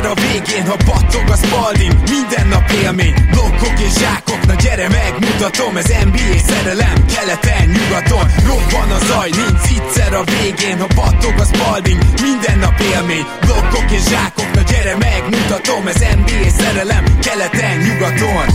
Egyszer a végén, ha battog a spalding Minden nap élmény, blokkok és zsákok Na gyere megmutatom, ez NBA szerelem Keleten, nyugaton, robban a zaj Nincs egyszer a végén, ha battog a spalding Minden nap élmény, blokkok és zsákok Na gyere megmutatom, ez NBA szerelem Keleten, nyugaton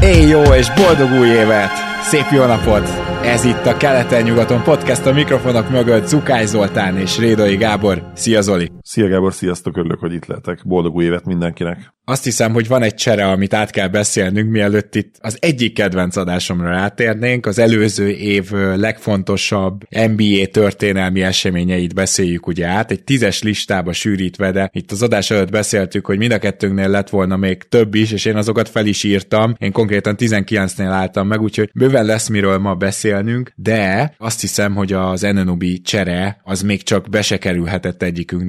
Éj jó és boldog új évet! Szép jó napot! Ez itt a Keleten-nyugaton podcast a mikrofonok mögött Zukály Zoltán és Rédai Gábor. Szia Zoli! Szia Gábor, sziasztok, örülök, hogy itt lehetek. Boldog új évet mindenkinek! Azt hiszem, hogy van egy csere, amit át kell beszélnünk, mielőtt itt az egyik kedvenc adásomra rátérnénk, az előző év legfontosabb NBA történelmi eseményeit beszéljük ugye át, egy tízes listába sűrítve, de itt az adás előtt beszéltük, hogy mind a kettőnknél lett volna még több is, és én azokat fel is írtam, én konkrétan 19-nél álltam meg, úgyhogy bőven lesz miről ma beszélnünk, de azt hiszem, hogy az Enenobi csere az még csak be se kerülhetett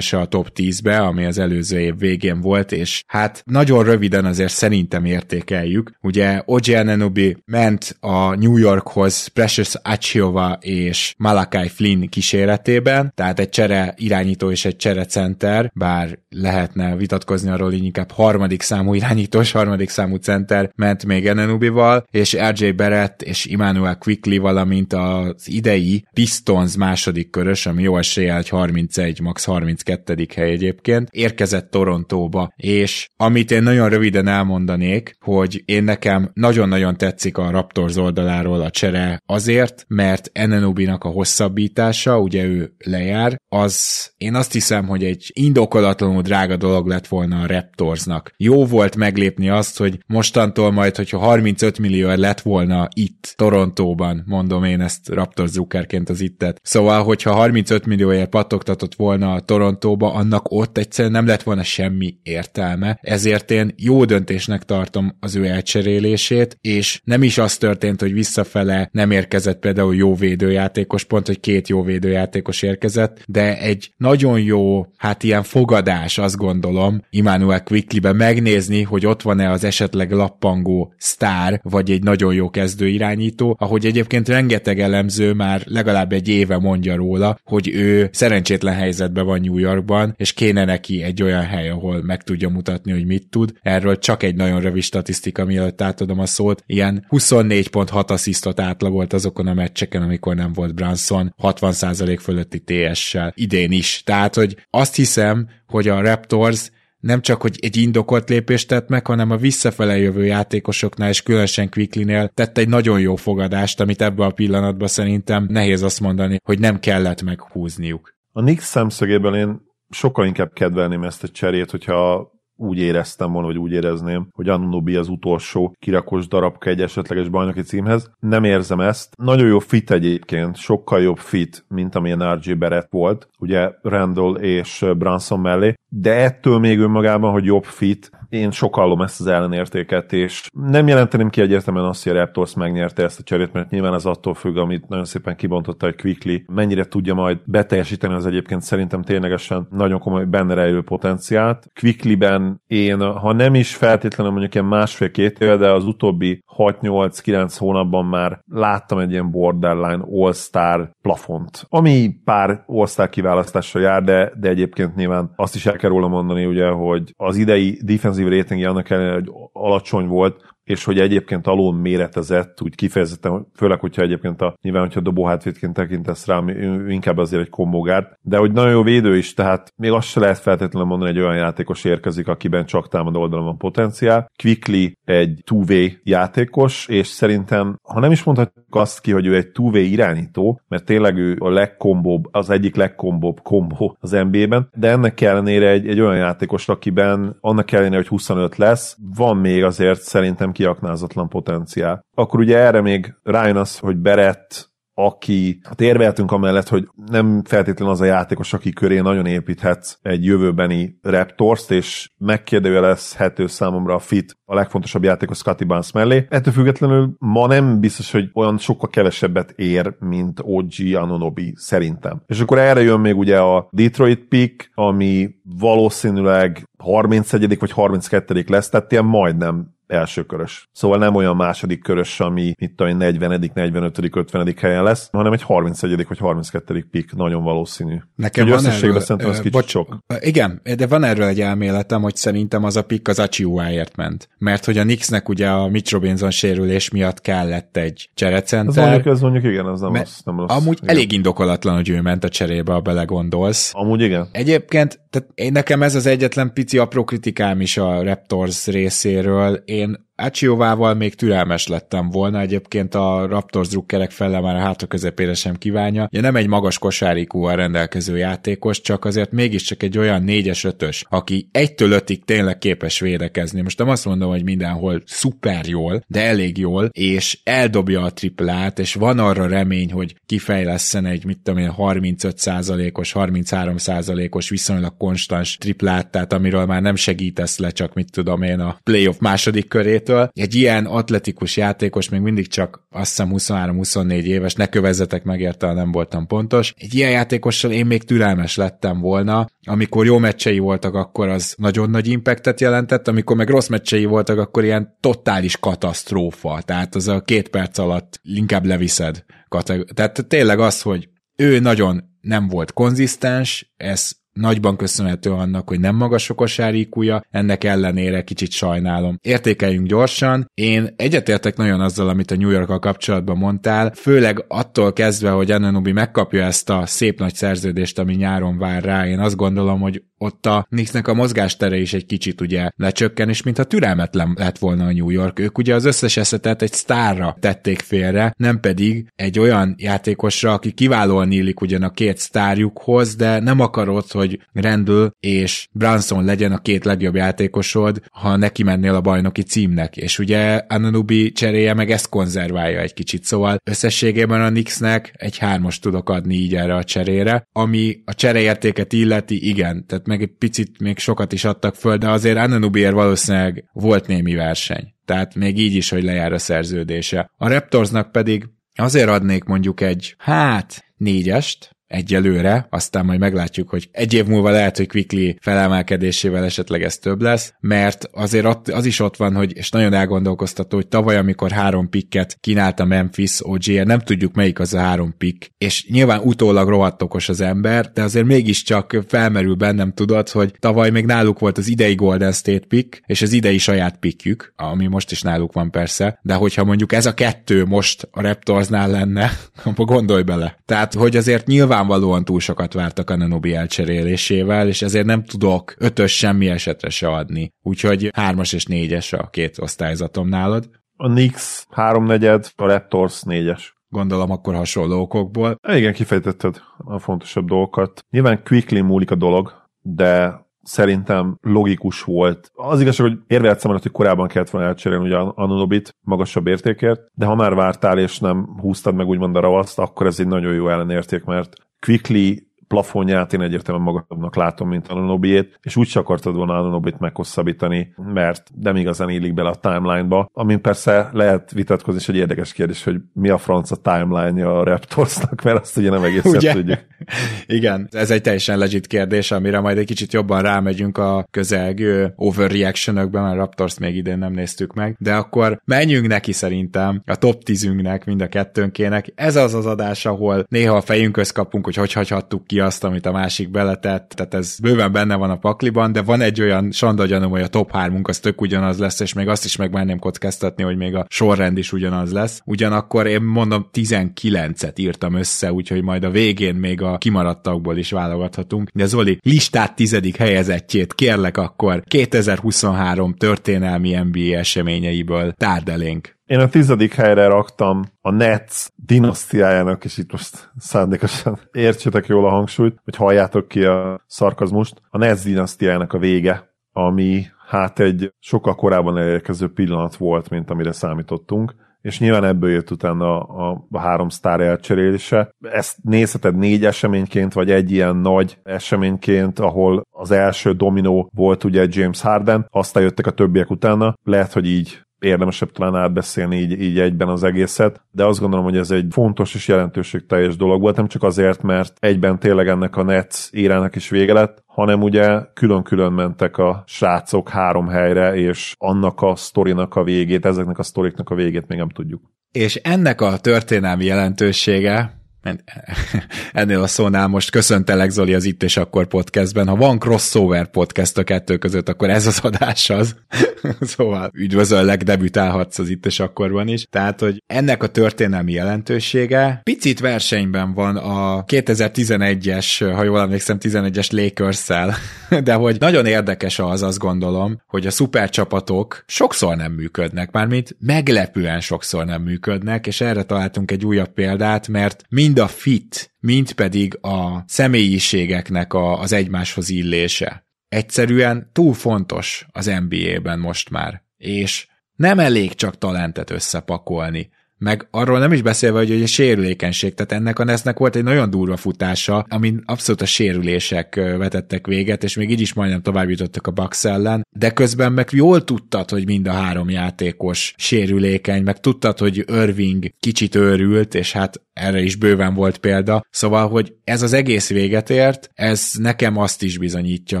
se a top 10-be, ami az előző év végén volt, és hát nagyon röviden azért szerintem értékeljük. Ugye OG Ananobi ment a New Yorkhoz Precious Achiova és Malakai Flynn kíséretében, tehát egy csere irányító és egy csere center, bár lehetne vitatkozni arról, hogy inkább harmadik számú irányítós, harmadik számú center ment még Ananubival, és RJ Barrett és Emmanuel Quickly, valamint az idei Pistons második körös, ami jó esélye egy 31, max 32. hely egyébként, érkezett Torontóba, és amit én nagyon röviden elmondanék, hogy én nekem nagyon-nagyon tetszik a Raptors oldaláról a csere azért, mert Enenubinak a hosszabbítása, ugye ő lejár, az én azt hiszem, hogy egy indokolatlanul drága dolog lett volna a Raptorsnak. Jó volt meglépni azt, hogy mostantól majd, hogyha 35 millió lett volna itt, Torontóban, mondom én ezt Raptors zukerként az ittet. Szóval, hogyha 35 millióért pattogtatott volna a Torontóba, annak ott egyszerűen nem lett volna semmi értelme. Ez ezért én jó döntésnek tartom az ő elcserélését, és nem is az történt, hogy visszafele nem érkezett például jó védőjátékos, pont, hogy két jó védőjátékos érkezett, de egy nagyon jó, hát ilyen fogadás, azt gondolom, Immanuel Quicklybe megnézni, hogy ott van-e az esetleg lappangó sztár, vagy egy nagyon jó kezdő irányító, ahogy egyébként rengeteg elemző már legalább egy éve mondja róla, hogy ő szerencsétlen helyzetben van New Yorkban, és kéne neki egy olyan hely, ahol meg tudja mutatni, hogy mit tud. Erről csak egy nagyon rövid statisztika, mielőtt átadom a szót. Ilyen 24.6 asszisztot átlagolt azokon a meccseken, amikor nem volt Branson, 60% fölötti TS-sel idén is. Tehát, hogy azt hiszem, hogy a Raptors nem csak, hogy egy indokolt lépést tett meg, hanem a visszafele jövő játékosoknál, és különösen Quicklinél tett egy nagyon jó fogadást, amit ebben a pillanatban szerintem nehéz azt mondani, hogy nem kellett meghúzniuk. A Knicks szemszögéből én sokkal inkább kedvelném ezt a cserét, hogyha úgy éreztem volna, vagy úgy érezném, hogy Anunobi az utolsó kirakós darabka egy esetleges bajnoki címhez. Nem érzem ezt. Nagyon jó fit egyébként, sokkal jobb fit, mint amilyen RJ Barrett volt, ugye Randall és Branson mellé, de ettől még önmagában, hogy jobb fit, én sokallom ezt az ellenértéket, és nem jelenteném ki egyértelműen azt, hogy a Raptors megnyerte ezt a cserét, mert nyilván ez attól függ, amit nagyon szépen kibontotta egy Quickly, mennyire tudja majd beteljesíteni az egyébként szerintem ténylegesen nagyon komoly benne rejlő potenciált. Quicklyben én, ha nem is feltétlenül mondjuk ilyen másfél-két éve, de az utóbbi 6-8-9 hónapban már láttam egy ilyen borderline all-star plafont, ami pár all-star kiválasztásra jár, de, de egyébként nyilván azt is el kell róla mondani, ugye, hogy az idei defensív ratingje annak ellenére, hogy alacsony volt, és hogy egyébként alul méretezett, úgy kifejezetten, főleg, hogyha egyébként a, nyilván, hogyha dobó hátvédként tekintesz rá, ő inkább azért egy kombogárd, de hogy nagyon jó védő is, tehát még azt se lehet feltétlenül mondani, hogy egy olyan játékos érkezik, akiben csak támad oldalon van potenciál. Quickly egy two-way játékos, és szerintem, ha nem is mondhatjuk azt ki, hogy ő egy two-way irányító, mert tényleg ő a legkombóbb, az egyik legkombóbb kombó az NBA-ben, de ennek ellenére egy, egy olyan játékos, akiben annak ellenére, hogy 25 lesz, van még azért szerintem kiaknázatlan potenciál. Akkor ugye erre még rájön az, hogy Berett aki, hát érveltünk amellett, hogy nem feltétlenül az a játékos, aki köré nagyon építhetsz egy jövőbeni Raptors-t, és megkérdőjelezhető számomra a fit a legfontosabb játékos Scotty Barnes mellé. Ettől függetlenül ma nem biztos, hogy olyan sokkal kevesebbet ér, mint OG Anonobi szerintem. És akkor erre jön még ugye a Detroit pick, ami valószínűleg 31. vagy 32. lesz, tehát ilyen majdnem első körös. Szóval nem olyan második körös, ami itt tudom, 40., 45., 50. helyen lesz, hanem egy 31. vagy 32. pick nagyon valószínű. Nekem Úgy van erről, szerintem ez kicsit sok. Igen, de van erről egy elméletem, hogy szerintem az a pick az Achiuáért ment. Mert hogy a Knicksnek ugye a Mitch Robinson sérülés miatt kellett egy Ez cserecenter. mondjuk, ez mondjuk igen, ez nem rossz. Nem rossz. Amúgy igen. elég indokolatlan, hogy ő ment a cserébe, ha belegondolsz. Amúgy igen. Egyébként, tehát én nekem ez az egyetlen pici apró kritikám is a Raptors részéről. Én Achiovával még türelmes lettem volna, egyébként a Raptors drukkerek fele már a hátra közepére sem kívánja. Ugye nem egy magas kosárikúval rendelkező játékos, csak azért mégiscsak egy olyan 4-es 5 aki 1-től 5-ig tényleg képes védekezni. Most nem azt mondom, hogy mindenhol szuper jól, de elég jól, és eldobja a triplát, és van arra remény, hogy kifejleszen egy, mit tudom én, 35%-os, 33%-os viszonylag konstans triplát, tehát amiről már nem segítesz le, csak mit tudom én a playoff második körétől. Egy ilyen atletikus játékos még mindig csak azt hiszem 23-24 éves, ne kövezzetek meg érte, nem voltam pontos. Egy ilyen játékossal én még türelmes lettem volna, amikor jó meccsei voltak, akkor az nagyon nagy impactet jelentett, amikor meg rossz meccsei voltak, akkor ilyen totális katasztrófa, tehát az a két perc alatt inkább leviszed. Kategor- tehát tényleg az, hogy ő nagyon nem volt konzisztens, ez nagyban köszönhető annak, hogy nem magas a kosárikúja, ennek ellenére kicsit sajnálom. Értékeljünk gyorsan. Én egyetértek nagyon azzal, amit a New York kapcsolatban mondtál, főleg attól kezdve, hogy Ananubi megkapja ezt a szép nagy szerződést, ami nyáron vár rá. Én azt gondolom, hogy ott a Knicksnek a mozgástere is egy kicsit ugye lecsökken, és mintha türelmetlen lett volna a New York. Ők ugye az összes eszetet egy sztárra tették félre, nem pedig egy olyan játékosra, aki kiválóan illik ugyan a két sztárjukhoz, de nem akarod, hogy Randall és Branson legyen a két legjobb játékosod, ha neki mennél a bajnoki címnek. És ugye Ananubi cseréje meg ezt konzerválja egy kicsit, szóval összességében a Knicksnek egy hármas tudok adni így erre a cserére, ami a csereértéket illeti, igen, tehát meg egy picit még sokat is adtak föl, de azért Ananubiért valószínűleg volt némi verseny. Tehát még így is, hogy lejár a szerződése. A Raptorsnak pedig azért adnék mondjuk egy, hát, négyest, egyelőre, aztán majd meglátjuk, hogy egy év múlva lehet, hogy Quickly felemelkedésével esetleg ez több lesz, mert azért az is ott van, hogy, és nagyon elgondolkoztató, hogy tavaly, amikor három pikket kínálta Memphis OG-e, nem tudjuk melyik az a három pick, és nyilván utólag rohadt okos az ember, de azért mégiscsak felmerül bennem, tudod, hogy tavaly még náluk volt az idei Golden State pick, és az idei saját pickjük, ami most is náluk van persze, de hogyha mondjuk ez a kettő most a Raptorsnál lenne, akkor gondolj bele. Tehát, hogy azért nyilvánvalóan túl sokat vártak a Nanobi elcserélésével, és ezért nem tudok ötös semmi esetre se adni. Úgyhogy hármas és négyes a két osztályzatom nálad. A Knicks háromnegyed, a Raptors négyes. Gondolom akkor hasonló okokból. Igen, kifejtetted a fontosabb dolgokat. Nyilván quickly múlik a dolog, de szerintem logikus volt. Az igazság, hogy érvehetsz hogy korábban kellett volna elcserélni ugye Anonobit magasabb értékért, de ha már vártál és nem húztad meg úgymond a ravaszt, akkor ez egy nagyon jó ellenérték, mert quickly plafonját én egyértelműen magasabbnak látom, mint Anonobiét, és úgy se akartad volna Anonobit meghosszabbítani, mert nem igazán illik bele a timeline-ba, amin persze lehet vitatkozni, és egy érdekes kérdés, hogy mi a franc a timeline-ja a Raptorsnak, mert azt ugye nem egészen ugye? tudjuk. Igen, ez egy teljesen legit kérdés, amire majd egy kicsit jobban rámegyünk a közelgő overreaction-ökben, mert Raptors még idén nem néztük meg, de akkor menjünk neki szerintem a top 10-ünknek, mind a kettőnkének. Ez az az adás, ahol néha a fejünkhöz kapunk, hogy hogy hagyhattuk ki azt, amit a másik beletett, tehát ez bőven benne van a pakliban, de van egy olyan sanda gyanúm, hogy a top 3 az tök ugyanaz lesz, és még azt is megmerném kockáztatni, hogy még a sorrend is ugyanaz lesz. Ugyanakkor én mondom 19-et írtam össze, úgyhogy majd a végén még a kimaradtakból is válogathatunk. De Zoli, listát tizedik helyezettjét kérlek akkor 2023 történelmi NBA eseményeiből tárd elénk. Én a tizedik helyre raktam a Nets dinasztiájának, és itt most szándékosan értsétek jól a hangsúlyt, hogy halljátok ki a szarkazmust, a Nets dinasztiájának a vége, ami hát egy sokkal korábban elérkező pillanat volt, mint amire számítottunk, és nyilván ebből jött utána a, a, a három sztár elcserélése. Ezt nézheted négy eseményként, vagy egy ilyen nagy eseményként, ahol az első dominó volt ugye James Harden, aztán jöttek a többiek utána. Lehet, hogy így érdemesebb talán átbeszélni így, így egyben az egészet, de azt gondolom, hogy ez egy fontos és jelentőségteljes dolog volt, nem csak azért, mert egyben tényleg ennek a Nets érának is vége lett, hanem ugye külön-külön mentek a srácok három helyre, és annak a sztorinak a végét, ezeknek a sztoriknak a végét még nem tudjuk. És ennek a történelmi jelentősége ennél a szónál most köszöntelek Zoli az Itt és Akkor podcastben. Ha van crossover podcast a kettő között, akkor ez az adás az. szóval üdvözöllek, debütálhatsz az Itt és Akkorban is. Tehát, hogy ennek a történelmi jelentősége picit versenyben van a 2011-es, ha jól emlékszem, 11-es lakers de hogy nagyon érdekes az, azt gondolom, hogy a szupercsapatok sokszor nem működnek, mármint meglepően sokszor nem működnek, és erre találtunk egy újabb példát, mert mind mind a fit, mind pedig a személyiségeknek a, az egymáshoz illése. Egyszerűen túl fontos az NBA-ben most már, és nem elég csak talentet összepakolni meg arról nem is beszélve, hogy, hogy a sérülékenység, tehát ennek a Nesznek volt egy nagyon durva futása, amin abszolút a sérülések vetettek véget, és még így is majdnem tovább jutottak a Bucks ellen, de közben meg jól tudtad, hogy mind a három játékos sérülékeny, meg tudtad, hogy Irving kicsit őrült, és hát erre is bőven volt példa, szóval, hogy ez az egész véget ért, ez nekem azt is bizonyítja,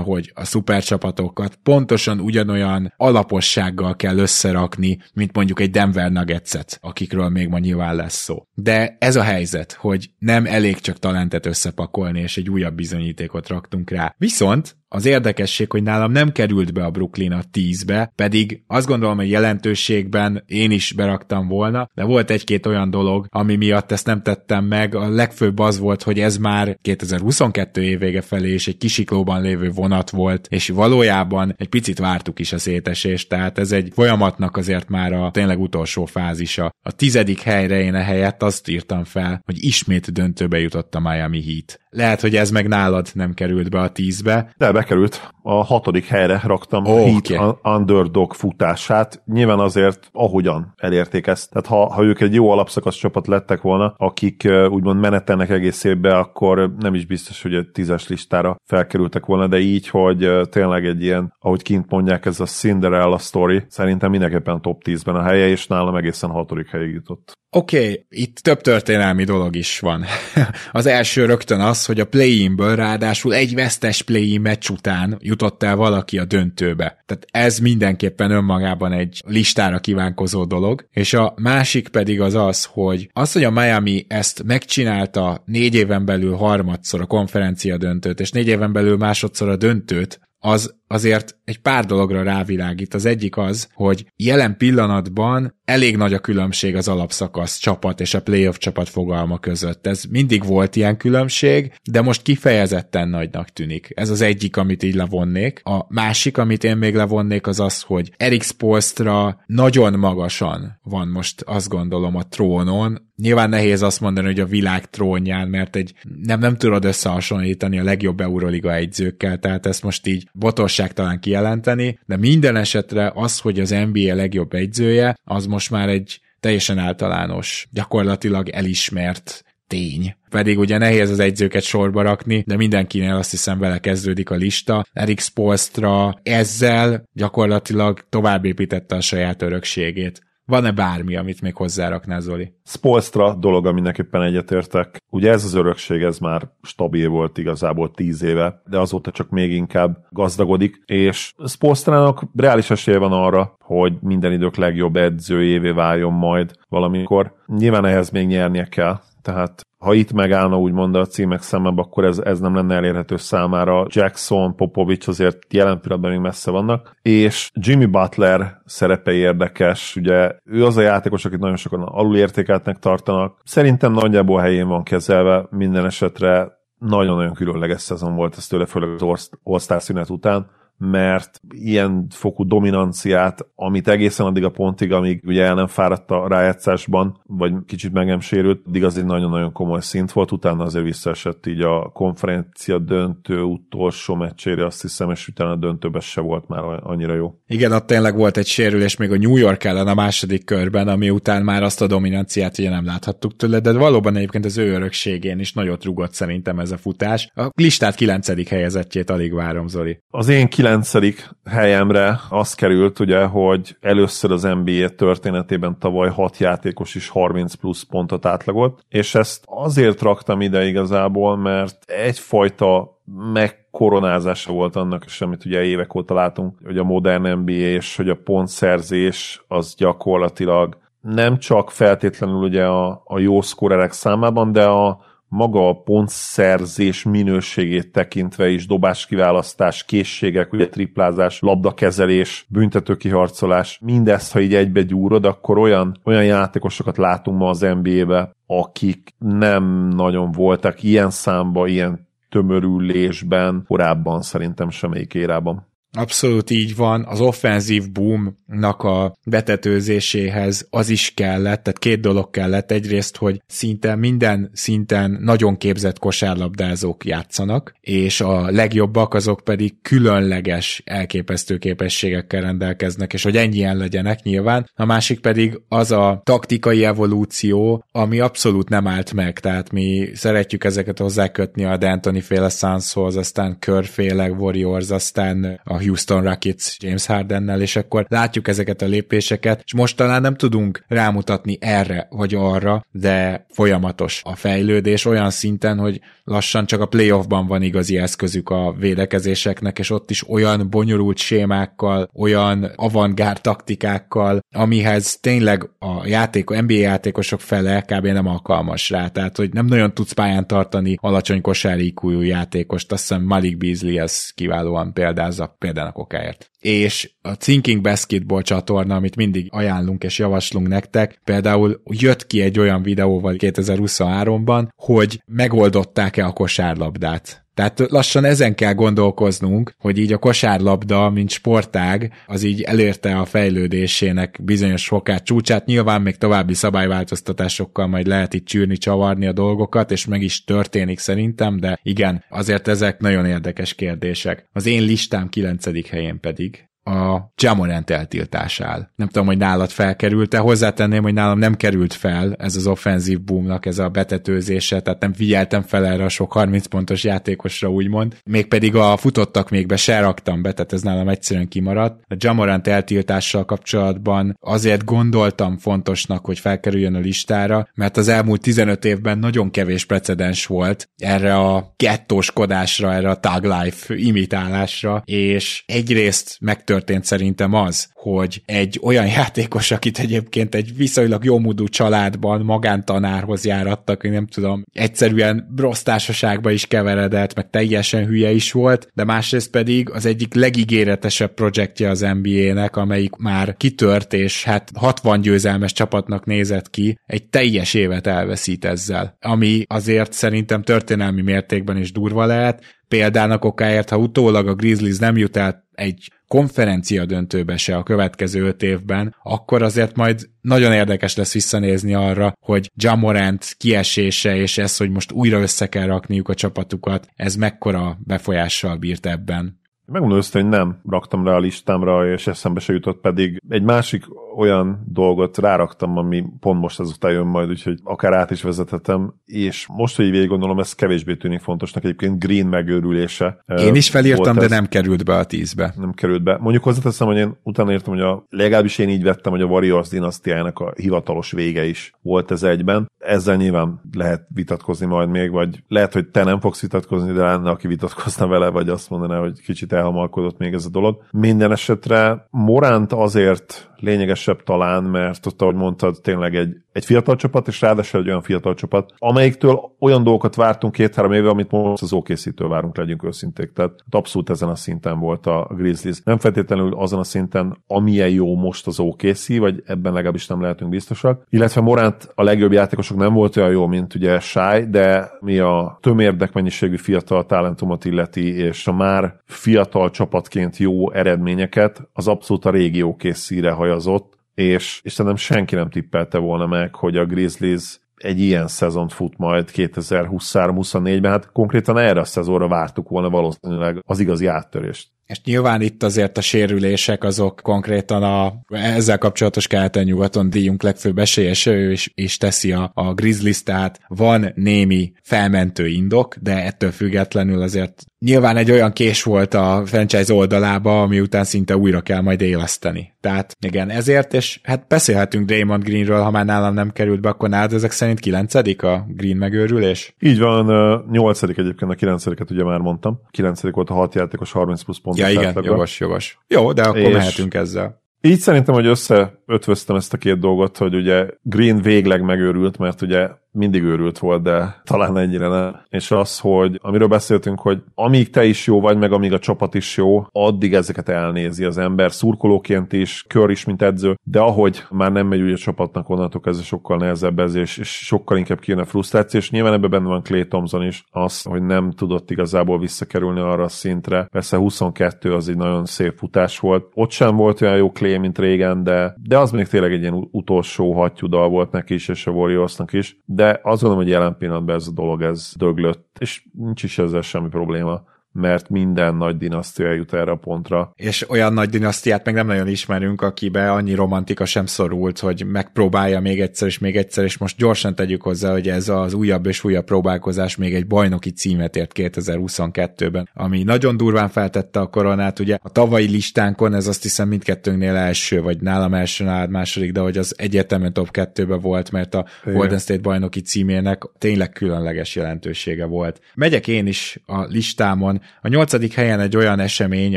hogy a szupercsapatokat pontosan ugyanolyan alapossággal kell összerakni, mint mondjuk egy Denver Nuggets-et, akikről még ma nyilván lesz szó. De ez a helyzet, hogy nem elég csak talentet összepakolni, és egy újabb bizonyítékot raktunk rá. Viszont az érdekesség, hogy nálam nem került be a Brooklyn a 10-be, pedig azt gondolom, hogy jelentőségben én is beraktam volna, de volt egy-két olyan dolog, ami miatt ezt nem tettem meg. A legfőbb az volt, hogy ez már 2022 év vége felé és egy kisiklóban lévő vonat volt, és valójában egy picit vártuk is a szétesést, tehát ez egy folyamatnak azért már a tényleg utolsó fázisa. A tizedik helyre én helyett azt írtam fel, hogy ismét döntőbe jutott a Miami Heat. Lehet, hogy ez meg nálad nem került be a tízbe. De bekerült. A hatodik helyre raktam oh, Heat okay. underdog futását. Nyilván azért, ahogyan elérték ezt. Tehát ha, ha ők egy jó alapszakasz csapat lettek volna, akik úgymond menetelnek egész évbe, akkor nem is biztos, hogy egy tízes listára felkerültek volna, de így, hogy tényleg egy ilyen, ahogy kint mondják, ez a Cinderella story, szerintem mindenképpen top 10-ben a helye, és nálam egészen hatodik helyig jutott. Oké, okay, itt több történelmi dolog is van. az első rögtön az, hogy a play-inből ráadásul egy vesztes play-in meccs után jutott el valaki a döntőbe. Tehát ez mindenképpen önmagában egy listára kívánkozó dolog. És a másik pedig az az, hogy az, hogy a Miami ezt megcsinálta négy éven belül harmadszor a konferencia döntőt, és négy éven belül másodszor a döntőt, az azért egy pár dologra rávilágít. Az egyik az, hogy jelen pillanatban elég nagy a különbség az alapszakasz csapat és a playoff csapat fogalma között. Ez mindig volt ilyen különbség, de most kifejezetten nagynak tűnik. Ez az egyik, amit így levonnék. A másik, amit én még levonnék, az az, hogy Eric Spolstra nagyon magasan van most azt gondolom a trónon, Nyilván nehéz azt mondani, hogy a világ trónján, mert egy nem, nem tudod összehasonlítani a legjobb Euroliga egyzőkkel, tehát ezt most így botos talán kijelenteni, de minden esetre az, hogy az NBA legjobb egyzője, az most már egy teljesen általános, gyakorlatilag elismert tény. Pedig ugye nehéz az egyzőket sorba rakni, de mindenkinél azt hiszem vele kezdődik a lista. Erik Spolstra ezzel gyakorlatilag továbbépítette a saját örökségét. Van-e bármi, amit még hozzáraknál, Zoli? Spolstra dolog, mindenképpen egyetértek. Ugye ez az örökség, ez már stabil volt igazából tíz éve, de azóta csak még inkább gazdagodik, és Spolstrának reális esélye van arra, hogy minden idők legjobb edzőjévé váljon majd valamikor. Nyilván ehhez még nyernie kell, tehát ha itt megállna úgymond a címek szemebb, akkor ez, ez nem lenne elérhető számára. Jackson, Popovics azért jelen pillanatban még messze vannak, és Jimmy Butler szerepe érdekes, ugye ő az a játékos, akit nagyon sokan alulértékeltnek tartanak. Szerintem nagyjából helyén van kezelve, minden esetre nagyon-nagyon különleges szezon volt ez tőle, főleg az All-Star szünet után mert ilyen fokú dominanciát, amit egészen addig a pontig, amíg ugye el nem fáradt a rájátszásban, vagy kicsit meg nem sérült, addig az egy nagyon-nagyon komoly szint volt, utána azért visszaesett így a konferencia döntő utolsó meccsére, azt hiszem, és utána a döntőben se volt már annyira jó. Igen, ott tényleg volt egy sérülés még a New York ellen a második körben, ami után már azt a dominanciát ugye nem láthattuk tőle, de valóban egyébként az ő örökségén is nagyot rugott szerintem ez a futás. A listát kilencedik helyezettjét alig várom, Zoli. Az én kilencedik helyemre az került, ugye, hogy először az NBA történetében tavaly hat játékos is 30 plusz pontot átlagolt, és ezt azért raktam ide igazából, mert egyfajta megkoronázása volt annak, és amit ugye évek óta látunk, hogy a modern NBA és hogy a pontszerzés az gyakorlatilag nem csak feltétlenül ugye a, a jó szkorerek számában, de a maga a pontszerzés minőségét tekintve is, dobás kiválasztás, készségek, ugye triplázás, labdakezelés, büntetőkiharcolás, mindezt, ha így egybe gyúrod, akkor olyan, olyan játékosokat látunk ma az NBA-be, akik nem nagyon voltak ilyen számba, ilyen tömörülésben korábban szerintem semmelyik érában. Abszolút így van, az offenzív boomnak a betetőzéséhez az is kellett, tehát két dolog kellett. Egyrészt, hogy szinte minden szinten nagyon képzett kosárlabdázók játszanak, és a legjobbak azok pedig különleges, elképesztő képességekkel rendelkeznek, és hogy ennyien legyenek nyilván. A másik pedig az a taktikai evolúció, ami abszolút nem állt meg, tehát mi szeretjük ezeket hozzákötni a D'Antoni féle Sunshoz, aztán Körféle Warriors, aztán a Houston Rockets James Hardennel, és akkor látjuk ezeket a lépéseket, és most talán nem tudunk rámutatni erre vagy arra, de folyamatos a fejlődés olyan szinten, hogy lassan csak a playoffban van igazi eszközük a védekezéseknek, és ott is olyan bonyolult sémákkal, olyan avantgárd taktikákkal, amihez tényleg a játék, NBA játékosok fele kb. nem alkalmas rá, tehát hogy nem nagyon tudsz pályán tartani alacsony kosáríkújú játékost, azt hiszem Malik Beasley ez kiválóan példázza például a kokáért. És a Thinking Basketball csatorna, amit mindig ajánlunk és javaslunk nektek, például jött ki egy olyan videóval 2023-ban, hogy megoldották-e a kosárlabdát. Tehát lassan ezen kell gondolkoznunk, hogy így a kosárlabda, mint sportág, az így elérte a fejlődésének bizonyos fokát, csúcsát. Nyilván még további szabályváltoztatásokkal majd lehet itt csűrni, csavarni a dolgokat, és meg is történik szerintem, de igen, azért ezek nagyon érdekes kérdések. Az én listám 9. helyén pedig a Jamorant eltiltásál. Nem tudom, hogy nálad felkerült-e, hozzátenném, hogy nálam nem került fel ez az offenzív boomnak, ez a betetőzése, tehát nem figyeltem fel erre a sok 30 pontos játékosra, úgymond. Mégpedig a futottak még be, se raktam be, tehát ez nálam egyszerűen kimaradt. A Jamorant eltiltással kapcsolatban azért gondoltam fontosnak, hogy felkerüljön a listára, mert az elmúlt 15 évben nagyon kevés precedens volt erre a gettóskodásra, erre a tag life imitálásra, és egyrészt megtört történt szerintem az, hogy egy olyan játékos, akit egyébként egy viszonylag jómódú családban magántanárhoz járattak, én nem tudom, egyszerűen rossz társaságba is keveredett, meg teljesen hülye is volt, de másrészt pedig az egyik legígéretesebb projektje az NBA-nek, amelyik már kitört, és hát 60 győzelmes csapatnak nézett ki, egy teljes évet elveszít ezzel, ami azért szerintem történelmi mértékben is durva lehet, példának okáért, ha utólag a Grizzlies nem jut el egy konferencia döntőbe se a következő öt évben, akkor azért majd nagyon érdekes lesz visszanézni arra, hogy Jamorant kiesése és ez, hogy most újra össze kell rakniuk a csapatukat, ez mekkora befolyással bírt ebben. Megmondom össze, hogy nem raktam rá a listámra, és eszembe se jutott, pedig egy másik olyan dolgot ráraktam, ami pont most ezután jön majd, úgyhogy akár át is vezethetem, és most, hogy végig gondolom, ez kevésbé tűnik fontosnak, egyébként Green megőrülése. Én is felírtam, de nem került be a tízbe. Nem került be. Mondjuk hozzáteszem, hogy én utána értem, hogy a, legalábbis én így vettem, hogy a Warriors dinasztiájának a hivatalos vége is volt ez egyben. Ezzel nyilván lehet vitatkozni majd még, vagy lehet, hogy te nem fogsz vitatkozni, de lenne, aki vitatkozna vele, vagy azt mondaná, hogy kicsit elhamalkodott még ez a dolog. Minden esetre Moránt azért lényegesebb talán, mert ott, ahogy mondtad, tényleg egy, egy fiatal csapat, és ráadásul egy olyan fiatal csapat, amelyiktől olyan dolgokat vártunk két-három éve, amit most az okészítől várunk, legyünk őszinték. Tehát abszolút ezen a szinten volt a Grizzlies. Nem feltétlenül azon a szinten, amilyen jó most az OKC, vagy ebben legalábbis nem lehetünk biztosak. Illetve Morant a legjobb játékosok nem volt olyan jó, mint ugye Shy, de mi a tömérdek mennyiségű fiatal talentumot illeti, és a már fiatal csapatként jó eredményeket, az abszolút a régió készíre hajazott, és, és szerintem senki nem tippelte volna meg, hogy a Grizzlies egy ilyen szezont fut majd 2023-24-ben, hát konkrétan erre a szezonra vártuk volna valószínűleg az igazi áttörést. És nyilván itt azért a sérülések azok konkrétan a ezzel kapcsolatos keleten-nyugaton díjunk legfőbb esélyes, ő is, is teszi a, a Grizzlies, van némi felmentő indok, de ettől függetlenül azért nyilván egy olyan kés volt a franchise oldalába, ami után szinte újra kell majd éleszteni. Tehát igen, ezért, és hát beszélhetünk Draymond Greenről, ha már nálam nem került be, akkor nálad ezek szerint kilencedik a Green megőrülés? Így van, nyolcadik egyébként, a kilencediket ugye már mondtam. Kilencedik volt a hat játékos 30 plusz pontos Ja igen, jogos, jogos. Jó, de akkor és mehetünk ezzel. Így szerintem, hogy összeötvöztem ezt a két dolgot, hogy ugye Green végleg megőrült, mert ugye mindig őrült volt, de talán ennyire nem. És az, hogy amiről beszéltünk, hogy amíg te is jó vagy, meg amíg a csapat is jó, addig ezeket elnézi az ember, szurkolóként is, kör is, mint edző, de ahogy már nem megy úgy a csapatnak onnantól ez sokkal nehezebb ez, és, és sokkal inkább kijön a frusztráció, és nyilván ebben benne van Clay Thompson is, az, hogy nem tudott igazából visszakerülni arra a szintre. Persze 22 az egy nagyon szép futás volt. Ott sem volt olyan jó Clay, mint régen, de, de az még tényleg egy ilyen utolsó hattyúdal volt neki is, és a Warriorsnak is. De azt gondolom, hogy jelen pillanatban ez a dolog ez döglött, és nincs is ezzel semmi probléma mert minden nagy dinasztia eljut erre a pontra. És olyan nagy dinasztiát meg nem nagyon ismerünk, akibe annyi romantika sem szorult, hogy megpróbálja még egyszer és még egyszer, és most gyorsan tegyük hozzá, hogy ez az újabb és újabb próbálkozás még egy bajnoki címet ért 2022-ben, ami nagyon durván feltette a koronát, ugye a tavalyi listánkon ez azt hiszem mindkettőnknél első, vagy nálam első, nálad második, de hogy az egyértelműen top 2 volt, mert a Igen. Golden State bajnoki címének tényleg különleges jelentősége volt. Megyek én is a listámon, a nyolcadik helyen egy olyan esemény,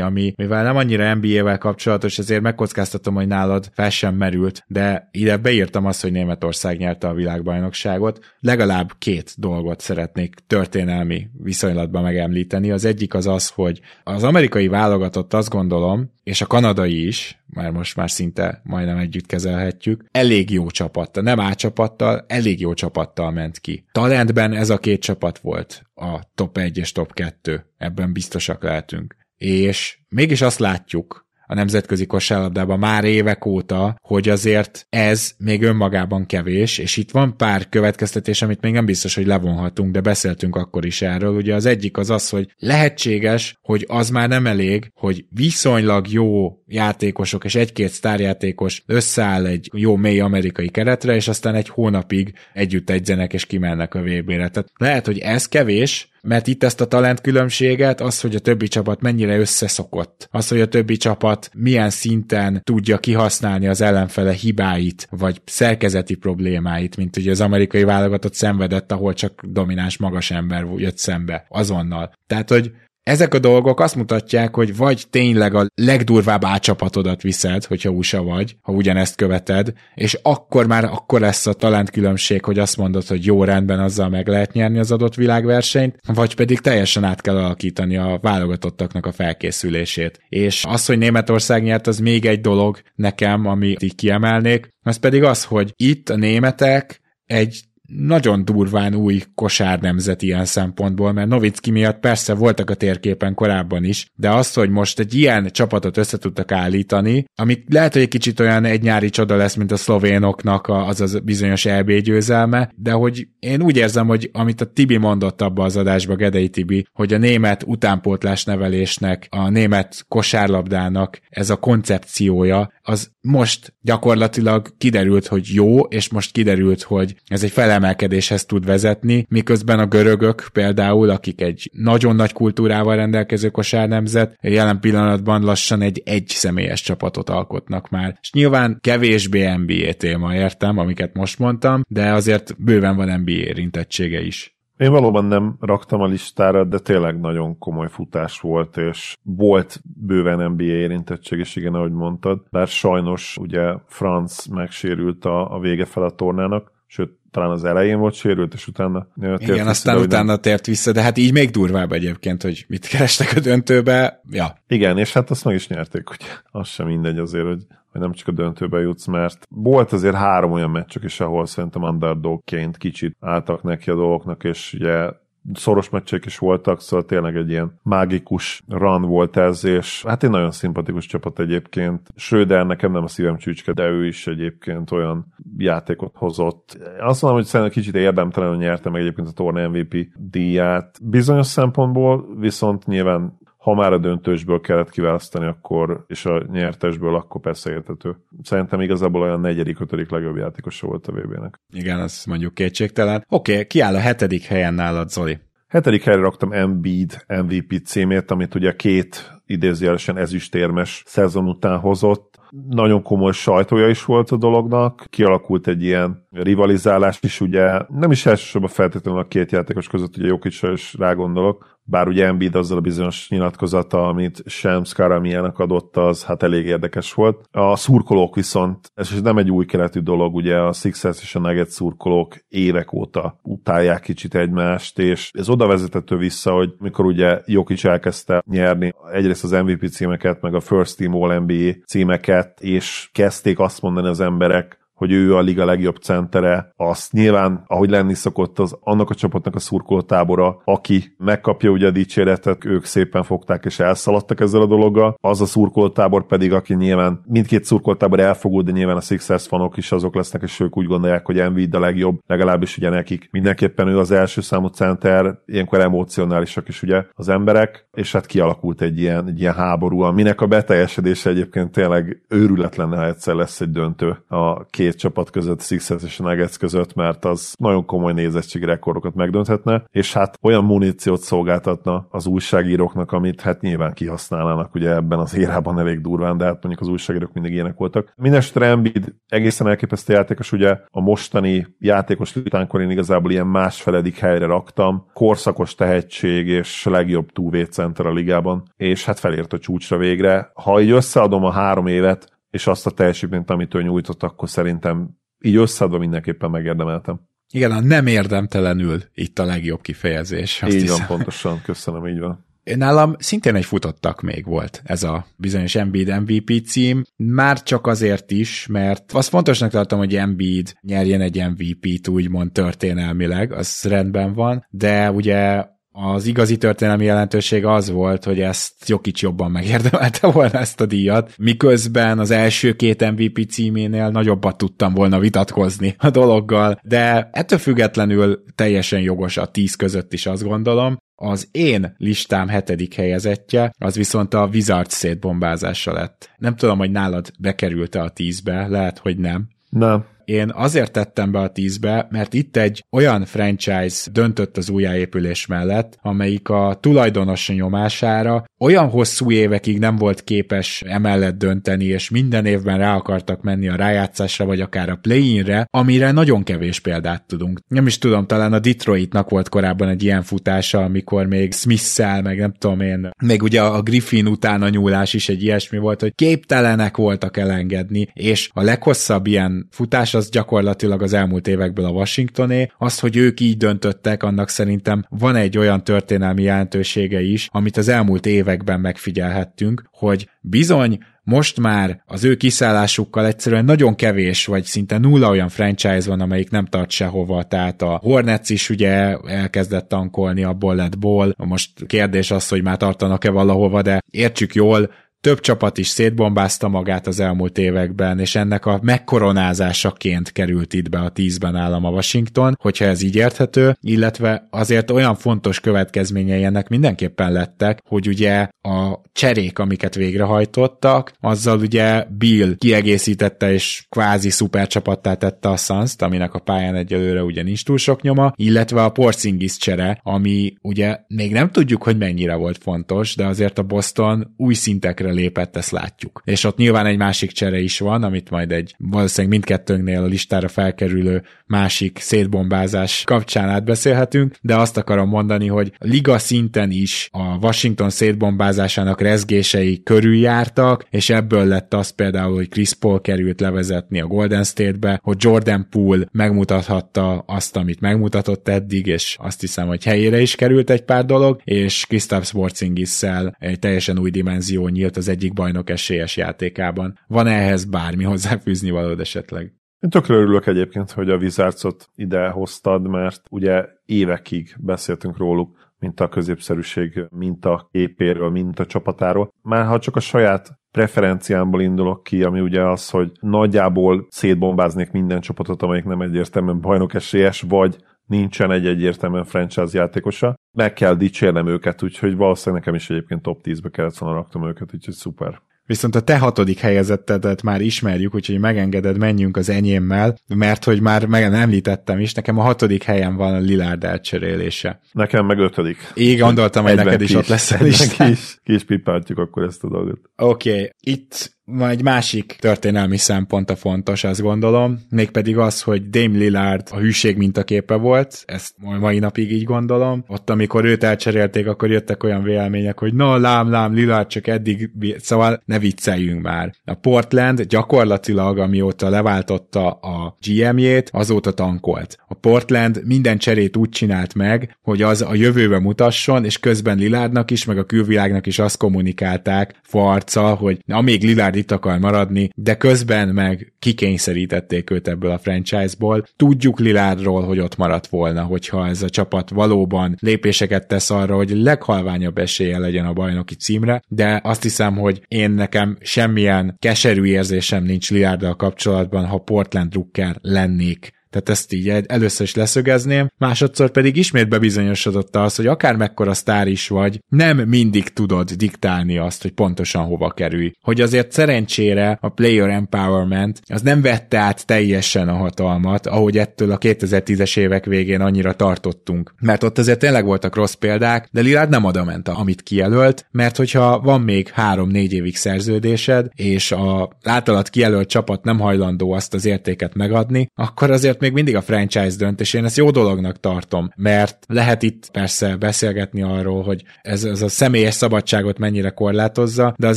ami mivel nem annyira NBA-vel kapcsolatos, ezért megkockáztatom, hogy nálad fel sem merült, de ide beírtam azt, hogy Németország nyerte a világbajnokságot. Legalább két dolgot szeretnék történelmi viszonylatban megemlíteni. Az egyik az az, hogy az amerikai válogatott azt gondolom, és a kanadai is, már most már szinte majdnem együtt kezelhetjük, elég jó csapattal, nem A csapattal, elég jó csapattal ment ki. Talentben ez a két csapat volt a top 1 és top 2, ebben biztosak lehetünk. És mégis azt látjuk, a nemzetközi kosárlabdában már évek óta, hogy azért ez még önmagában kevés, és itt van pár következtetés, amit még nem biztos, hogy levonhatunk, de beszéltünk akkor is erről. Ugye az egyik az az, hogy lehetséges, hogy az már nem elég, hogy viszonylag jó játékosok és egy-két sztárjátékos összeáll egy jó mély amerikai keretre, és aztán egy hónapig együtt egyzenek és kimennek a VB-re. Tehát lehet, hogy ez kevés, mert itt ezt a talent különbséget, az, hogy a többi csapat mennyire összeszokott, az, hogy a többi csapat milyen szinten tudja kihasználni az ellenfele hibáit, vagy szerkezeti problémáit, mint ugye az amerikai válogatott szenvedett, ahol csak domináns magas ember jött szembe azonnal. Tehát, hogy ezek a dolgok azt mutatják, hogy vagy tényleg a legdurvább ácsapatodat viszed, hogyha USA vagy, ha ugyanezt követed, és akkor már akkor lesz a talentkülönbség, hogy azt mondod, hogy jó rendben azzal meg lehet nyerni az adott világversenyt, vagy pedig teljesen át kell alakítani a válogatottaknak a felkészülését. És az, hogy Németország nyert, az még egy dolog nekem, amit így kiemelnék, az pedig az, hogy itt a németek egy nagyon durván új kosár nemzet ilyen szempontból, mert Novicki miatt persze voltak a térképen korábban is, de az, hogy most egy ilyen csapatot össze tudtak állítani, amit lehet, hogy egy kicsit olyan egy nyári csoda lesz, mint a szlovénoknak az az bizonyos EB győzelme, de hogy én úgy érzem, hogy amit a Tibi mondott abba az adásba, Gedei Tibi, hogy a német utánpótlás nevelésnek, a német kosárlabdának ez a koncepciója, az most gyakorlatilag kiderült, hogy jó, és most kiderült, hogy ez egy felemelkedéshez tud vezetni, miközben a görögök például, akik egy nagyon nagy kultúrával rendelkező kosárnemzet, jelen pillanatban lassan egy egy személyes csapatot alkotnak már. És nyilván kevésbé NBA téma értem, amiket most mondtam, de azért bőven van NBA érintettsége is. Én valóban nem raktam a listára, de tényleg nagyon komoly futás volt, és volt bőven NBA érintettség is, igen, ahogy mondtad, bár sajnos ugye Franz megsérült a, a vége fel a tornának, sőt, talán az elején volt sérült, és utána tért Igen, vissza, aztán utána nem... tért vissza, de hát így még durvább egyébként, hogy mit kerestek a döntőbe. Ja. Igen, és hát azt meg is nyerték, hogy az sem mindegy azért, hogy hogy nem csak a döntőbe jutsz, mert volt azért három olyan meccsük is, ahol szerintem underdogként kicsit álltak neki a dolgoknak, és ugye szoros meccsek is voltak, szóval tényleg egy ilyen mágikus run volt ez, és hát egy nagyon szimpatikus csapat egyébként. Schröder nekem nem a szívem csücske, de ő is egyébként olyan játékot hozott. Azt mondom, hogy szerintem kicsit érdemtelenül nyerte meg egyébként a torna MVP díját. Bizonyos szempontból viszont nyilván ha már a döntősből kellett kiválasztani, akkor, és a nyertesből, akkor persze értető. Szerintem igazából olyan negyedik, ötödik legjobb játékosa volt a VB-nek. Igen, az mondjuk kétségtelen. Oké, okay, kiáll a hetedik helyen nálad, Zoli? Hetedik helyre raktam Embiid MVP címét, amit ugye két idézőjelesen ezüstérmes szezon után hozott, nagyon komoly sajtója is volt a dolognak, kialakult egy ilyen rivalizálás is, ugye nem is elsősorban feltétlenül a két játékos között, ugye Jokicsra is rágondolok, bár ugye Embiid azzal a bizonyos nyilatkozata, amit Shams Karamiának adott, az hát elég érdekes volt. A szurkolók viszont, ez nem egy új keletű dolog, ugye a Sixers és a Nugget szurkolók évek óta utálják kicsit egymást, és ez oda vezethető vissza, hogy mikor ugye Jokic elkezdte nyerni egyrészt az MVP címeket, meg a First Team All-NBA címeket, és kezdték azt mondani az emberek, hogy ő a liga legjobb centere, azt nyilván, ahogy lenni szokott, az annak a csapatnak a szurkolótábora, aki megkapja ugye a dicséretet, ők szépen fogták és elszaladtak ezzel a dologgal, az a szurkolótábor pedig, aki nyilván mindkét szurkolótábor elfogult, de nyilván a Sixers fanok is azok lesznek, és ők úgy gondolják, hogy Embiid a legjobb, legalábbis ugye nekik. Mindenképpen ő az első számú center, ilyenkor emocionálisak is ugye az emberek, és hát kialakult egy ilyen, egy ilyen háború, aminek a beteljesedése egyébként tényleg őrület lenne, ha egyszer lesz egy döntő a két két csapat között, Sixers és Nuggets között, mert az nagyon komoly nézettségi rekordokat megdönthetne, és hát olyan muníciót szolgáltatna az újságíróknak, amit hát nyilván kihasználnának ugye ebben az érában elég durván, de hát mondjuk az újságírók mindig ilyenek voltak. Mindenesetre Embiid egészen elképesztő játékos, ugye a mostani játékos litánkor én igazából ilyen másfeledik helyre raktam, korszakos tehetség és legjobb túvé center a ligában, és hát felért a csúcsra végre. Ha így összeadom a három évet, és azt a teljesítményt, amit ő nyújtott, akkor szerintem így összeadva mindenképpen megérdemeltem. Igen, a nem érdemtelenül itt a legjobb kifejezés. Azt így hiszem. van, pontosan, köszönöm, így van. Nálam szintén egy futottak még volt ez a bizonyos Embiid MVP cím, már csak azért is, mert azt fontosnak tartom, hogy Embiid nyerjen egy MVP-t úgymond történelmileg, az rendben van, de ugye az igazi történelmi jelentőség az volt, hogy ezt Jokic jobban megérdemelte volna ezt a díjat, miközben az első két MVP címénél nagyobbat tudtam volna vitatkozni a dologgal, de ettől függetlenül teljesen jogos a tíz között is azt gondolom. Az én listám hetedik helyezettje, az viszont a Wizard szétbombázása lett. Nem tudom, hogy nálad bekerült-e a tízbe, lehet, hogy nem. Nem. Én azért tettem be a tízbe, mert itt egy olyan franchise döntött az újjáépülés mellett, amelyik a tulajdonos nyomására olyan hosszú évekig nem volt képes emellett dönteni, és minden évben rá akartak menni a rájátszásra, vagy akár a play-inre, amire nagyon kevés példát tudunk. Nem is tudom, talán a Detroitnak volt korábban egy ilyen futása, amikor még smith meg nem tudom én, még ugye a Griffin utána nyúlás is egy ilyesmi volt, hogy képtelenek voltak elengedni, és a leghosszabb ilyen futás gyakorlatilag az elmúlt évekből a Washingtoné. Az, hogy ők így döntöttek, annak szerintem van egy olyan történelmi jelentősége is, amit az elmúlt években megfigyelhettünk, hogy bizony most már az ő kiszállásukkal egyszerűen nagyon kevés, vagy szinte nulla olyan franchise van, amelyik nem tart sehova, tehát a Hornets is ugye elkezdett tankolni, a lett ból, most kérdés az, hogy már tartanak-e valahova, de értsük jól, több csapat is szétbombázta magát az elmúlt években, és ennek a megkoronázásaként került itt be a tízben állam a Washington, hogyha ez így érthető, illetve azért olyan fontos következményei ennek mindenképpen lettek, hogy ugye a cserék, amiket végrehajtottak, azzal ugye Bill kiegészítette és kvázi szupercsapattá tette a suns aminek a pályán egyelőre ugye nincs túl sok nyoma, illetve a Porzingis csere, ami ugye még nem tudjuk, hogy mennyire volt fontos, de azért a Boston új szintekre lépett, ezt látjuk. És ott nyilván egy másik csere is van, amit majd egy valószínűleg mindkettőnknél a listára felkerülő másik szétbombázás kapcsán átbeszélhetünk, de azt akarom mondani, hogy liga szinten is a Washington szétbombázásának rezgései körüljártak, és ebből lett az például, hogy Chris Paul került levezetni a Golden State-be, hogy Jordan Poole megmutathatta azt, amit megmutatott eddig, és azt hiszem, hogy helyére is került egy pár dolog, és Kristaps porzingis egy teljesen új dimenzió nyílt az egyik bajnok esélyes játékában. Van ehhez bármi hozzáfűzni valód esetleg? Én tökre örülök egyébként, hogy a Wizardsot ide hoztad, mert ugye évekig beszéltünk róluk, mint a középszerűség, mint a képéről, mint a csapatáról. Már ha csak a saját preferenciámból indulok ki, ami ugye az, hogy nagyjából szétbombáznék minden csapatot, amelyik nem egyértelműen bajnok esélyes, vagy nincsen egy egyértelműen franchise játékosa. Meg kell dicsérnem őket, úgyhogy valószínűleg nekem is egyébként top 10-be kellett volna raktam őket, úgyhogy szuper. Viszont a te hatodik helyezettedet már ismerjük, úgyhogy megengeded, menjünk az enyémmel, mert hogy már meg említettem is, nekem a hatodik helyen van a Lillard elcserélése. Nekem meg ötödik. Így gondoltam, hogy neked is ott lesz a listán. Kis, kis pipáltjuk akkor ezt a dolgot. Oké, okay. itt egy másik történelmi szempont a fontos, azt gondolom, mégpedig az, hogy Dame Lillard a hűség mintaképe volt, ezt mai napig így gondolom. Ott, amikor őt elcserélték, akkor jöttek olyan vélemények, hogy na, lám, lám, Lillard csak eddig, szóval ne vicceljünk már. A Portland gyakorlatilag, amióta leváltotta a GM-jét, azóta tankolt. A Portland minden cserét úgy csinált meg, hogy az a jövőbe mutasson, és közben Lillardnak is, meg a külvilágnak is azt kommunikálták farca, hogy amíg Lillard itt akar maradni, de közben meg kikényszerítették őt ebből a franchise-ból. Tudjuk Lilárdról, hogy ott maradt volna, hogyha ez a csapat valóban lépéseket tesz arra, hogy leghalványabb esélye legyen a bajnoki címre, de azt hiszem, hogy én nekem semmilyen keserű érzésem nincs Lilárddal kapcsolatban, ha Portland Drucker lennék tehát ezt így először is leszögezném, másodszor pedig ismét bebizonyosodott az, hogy akár mekkora sztár is vagy, nem mindig tudod diktálni azt, hogy pontosan hova kerülj. Hogy azért szerencsére a player empowerment az nem vette át teljesen a hatalmat, ahogy ettől a 2010-es évek végén annyira tartottunk. Mert ott azért tényleg voltak rossz példák, de Lillard nem oda ment, amit kijelölt, mert hogyha van még három-négy évig szerződésed, és a általad kijelölt csapat nem hajlandó azt az értéket megadni, akkor azért még mindig a franchise dönt, és én ezt jó dolognak tartom, mert lehet itt persze beszélgetni arról, hogy ez, ez a személyes szabadságot mennyire korlátozza, de az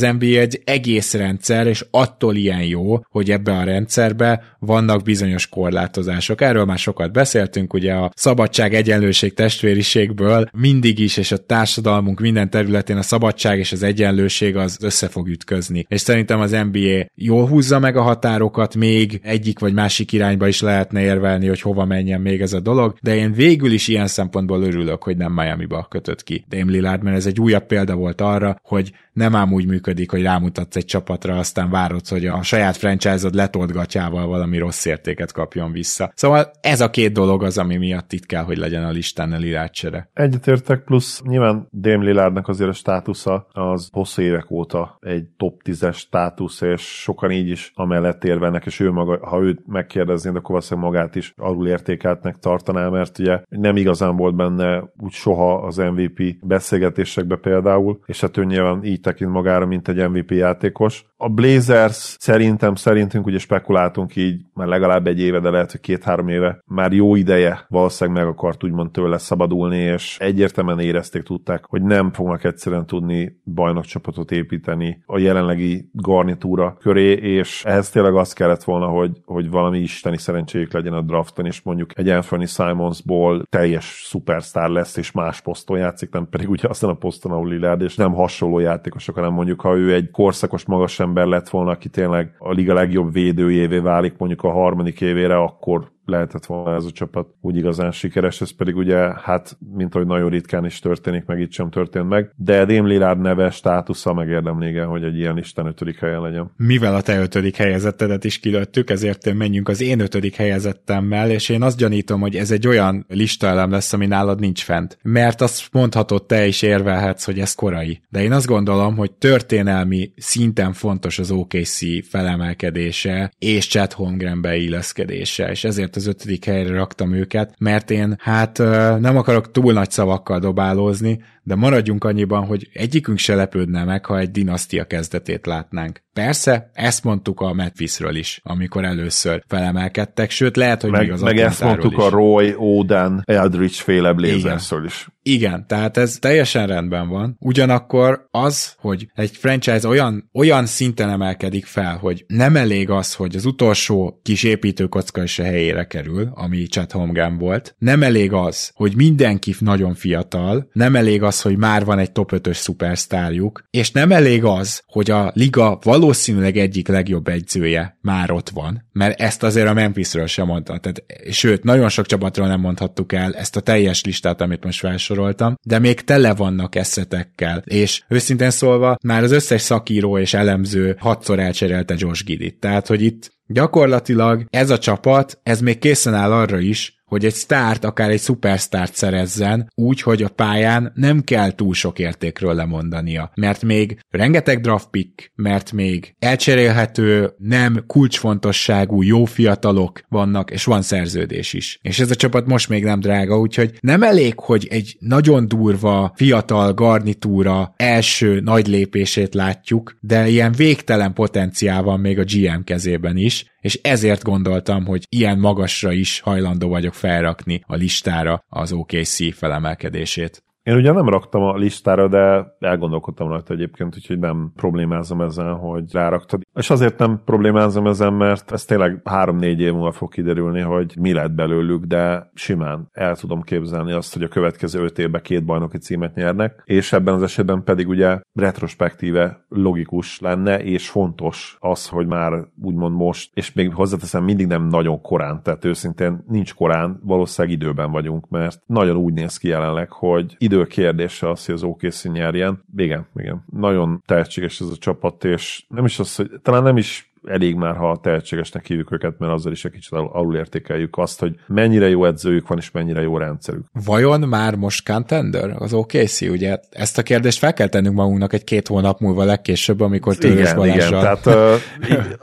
NBA egy egész rendszer, és attól ilyen jó, hogy ebbe a rendszerbe vannak bizonyos korlátozások. Erről már sokat beszéltünk, ugye a szabadság, egyenlőség, testvériségből mindig is, és a társadalmunk minden területén a szabadság és az egyenlőség az össze fog ütközni. És szerintem az NBA jól húzza meg a határokat, még egyik vagy másik irányba is lehetne érvelni, hogy hova menjen még ez a dolog, de én végül is ilyen szempontból örülök, hogy nem Miami-ba kötött ki Dame Lillard, mert ez egy újabb példa volt arra, hogy nem ám úgy működik, hogy rámutatsz egy csapatra, aztán várod, hogy a saját franchise-od letolt gatyával valami rossz értéket kapjon vissza. Szóval ez a két dolog az, ami miatt itt kell, hogy legyen a listán a Lillard csere. Egyetértek, plusz nyilván Dame Lillardnak azért a státusza az hosszú évek óta egy top 10-es státusz, és sokan így is amellett érvelnek, és ő maga, ha őt megkérdeznéd, akkor valószínűleg magát is alul értékeltnek tartaná, mert ugye nem igazán volt benne úgy soha az MVP beszélgetésekbe például, és hát ő nyilván így tekint magára, mint egy MVP játékos. A Blazers szerintem, szerintünk ugye spekuláltunk így már legalább egy éve, de lehet, hogy két-három éve már jó ideje valószínűleg meg akart úgymond tőle szabadulni, és egyértelműen érezték, tudták, hogy nem fognak egyszerűen tudni bajnokcsapatot építeni a jelenlegi garnitúra köré, és ehhez tényleg az kellett volna, hogy, hogy valami isteni szerencséjük legyen a drafton, és mondjuk egy Anthony Simonsból teljes szupersztár lesz, és más poszton játszik, nem pedig ugye aztán a poszton, ahol Lillard, és nem hasonló játékosok, hanem mondjuk, ha ő egy korszakos magas ember lett volna, aki tényleg a liga legjobb védőjévé válik mondjuk a harmadik évére, akkor lehetett volna ez a csapat úgy igazán sikeres, ez pedig ugye, hát, mint ahogy nagyon ritkán is történik, meg itt sem történt meg, de Dame Lillard neve, státusza megérdemli, igen, hogy egy ilyen Isten ötödik helyen legyen. Mivel a te ötödik helyezettedet is kilőttük, ezért menjünk az én ötödik helyezettemmel, és én azt gyanítom, hogy ez egy olyan listaelem lesz, ami nálad nincs fent. Mert azt mondhatod te is érvelhetsz, hogy ez korai. De én azt gondolom, hogy történelmi szinten fontos az OKC felemelkedése és Chad Holmgren beilleszkedése, és ezért az ötödik helyre raktam őket, mert én hát nem akarok túl nagy szavakkal dobálózni, de maradjunk annyiban, hogy egyikünk se lepődne meg, ha egy dinasztia kezdetét látnánk. Persze, ezt mondtuk a Metfisről is, amikor először felemelkedtek, sőt lehet, hogy meg, még az Meg ezt mondtuk is. a Roy, Oden, Eldridge féle Blazersről is. Igen, tehát ez teljesen rendben van. Ugyanakkor az, hogy egy franchise olyan, olyan szinten emelkedik fel, hogy nem elég az, hogy az utolsó kis építőkocka is a helyére kerül, ami Chet Holmgren volt, nem elég az, hogy mindenki nagyon fiatal, nem elég az, hogy már van egy top 5-ös szupersztárjuk, és nem elég az, hogy a liga valószínűleg egyik legjobb egyzője már ott van, mert ezt azért a Memphisről sem mondta. Tehát, sőt, nagyon sok csapatról nem mondhattuk el ezt a teljes listát, amit most felsoroltam, de még tele vannak eszetekkel, és őszintén szólva már az összes szakíró és elemző hatszor elcserélte Josh Gidit. Tehát, hogy itt Gyakorlatilag ez a csapat, ez még készen áll arra is, hogy egy sztárt, akár egy szupersztárt szerezzen, úgy, hogy a pályán nem kell túl sok értékről lemondania. Mert még rengeteg draft pick, mert még elcserélhető, nem kulcsfontosságú jó fiatalok vannak, és van szerződés is. És ez a csapat most még nem drága, úgyhogy nem elég, hogy egy nagyon durva, fiatal garnitúra első nagy lépését látjuk, de ilyen végtelen potenciál van még a GM kezében is, és ezért gondoltam, hogy ilyen magasra is hajlandó vagyok felrakni a listára az OKC felemelkedését. Én ugye nem raktam a listára, de elgondolkodtam rajta egyébként, úgyhogy nem problémázom ezzel, hogy ráraktad. És azért nem problémázom ezzel, mert ez tényleg három-négy év múlva fog kiderülni, hogy mi lett belőlük, de simán el tudom képzelni azt, hogy a következő öt évben két bajnoki címet nyernek, és ebben az esetben pedig ugye retrospektíve logikus lenne, és fontos az, hogy már úgymond most, és még hozzáteszem, mindig nem nagyon korán, tehát őszintén nincs korán, valószínűleg időben vagyunk, mert nagyon úgy néz ki jelenleg, hogy idő kérdése az, hogy az OKC nyerjen. Igen, igen. Nagyon tehetséges ez a csapat, és nem is az, hogy talán nem is elég már, ha tehetségesnek hívjuk őket, mert azzal is egy kicsit alulértékeljük azt, hogy mennyire jó edzőjük van, és mennyire jó rendszerük. Vajon már most contender az OKC? Ugye ezt a kérdést fel kell tennünk magunknak egy-két hónap múlva legkésőbb, amikor Tőrös Balázsral Igen, tehát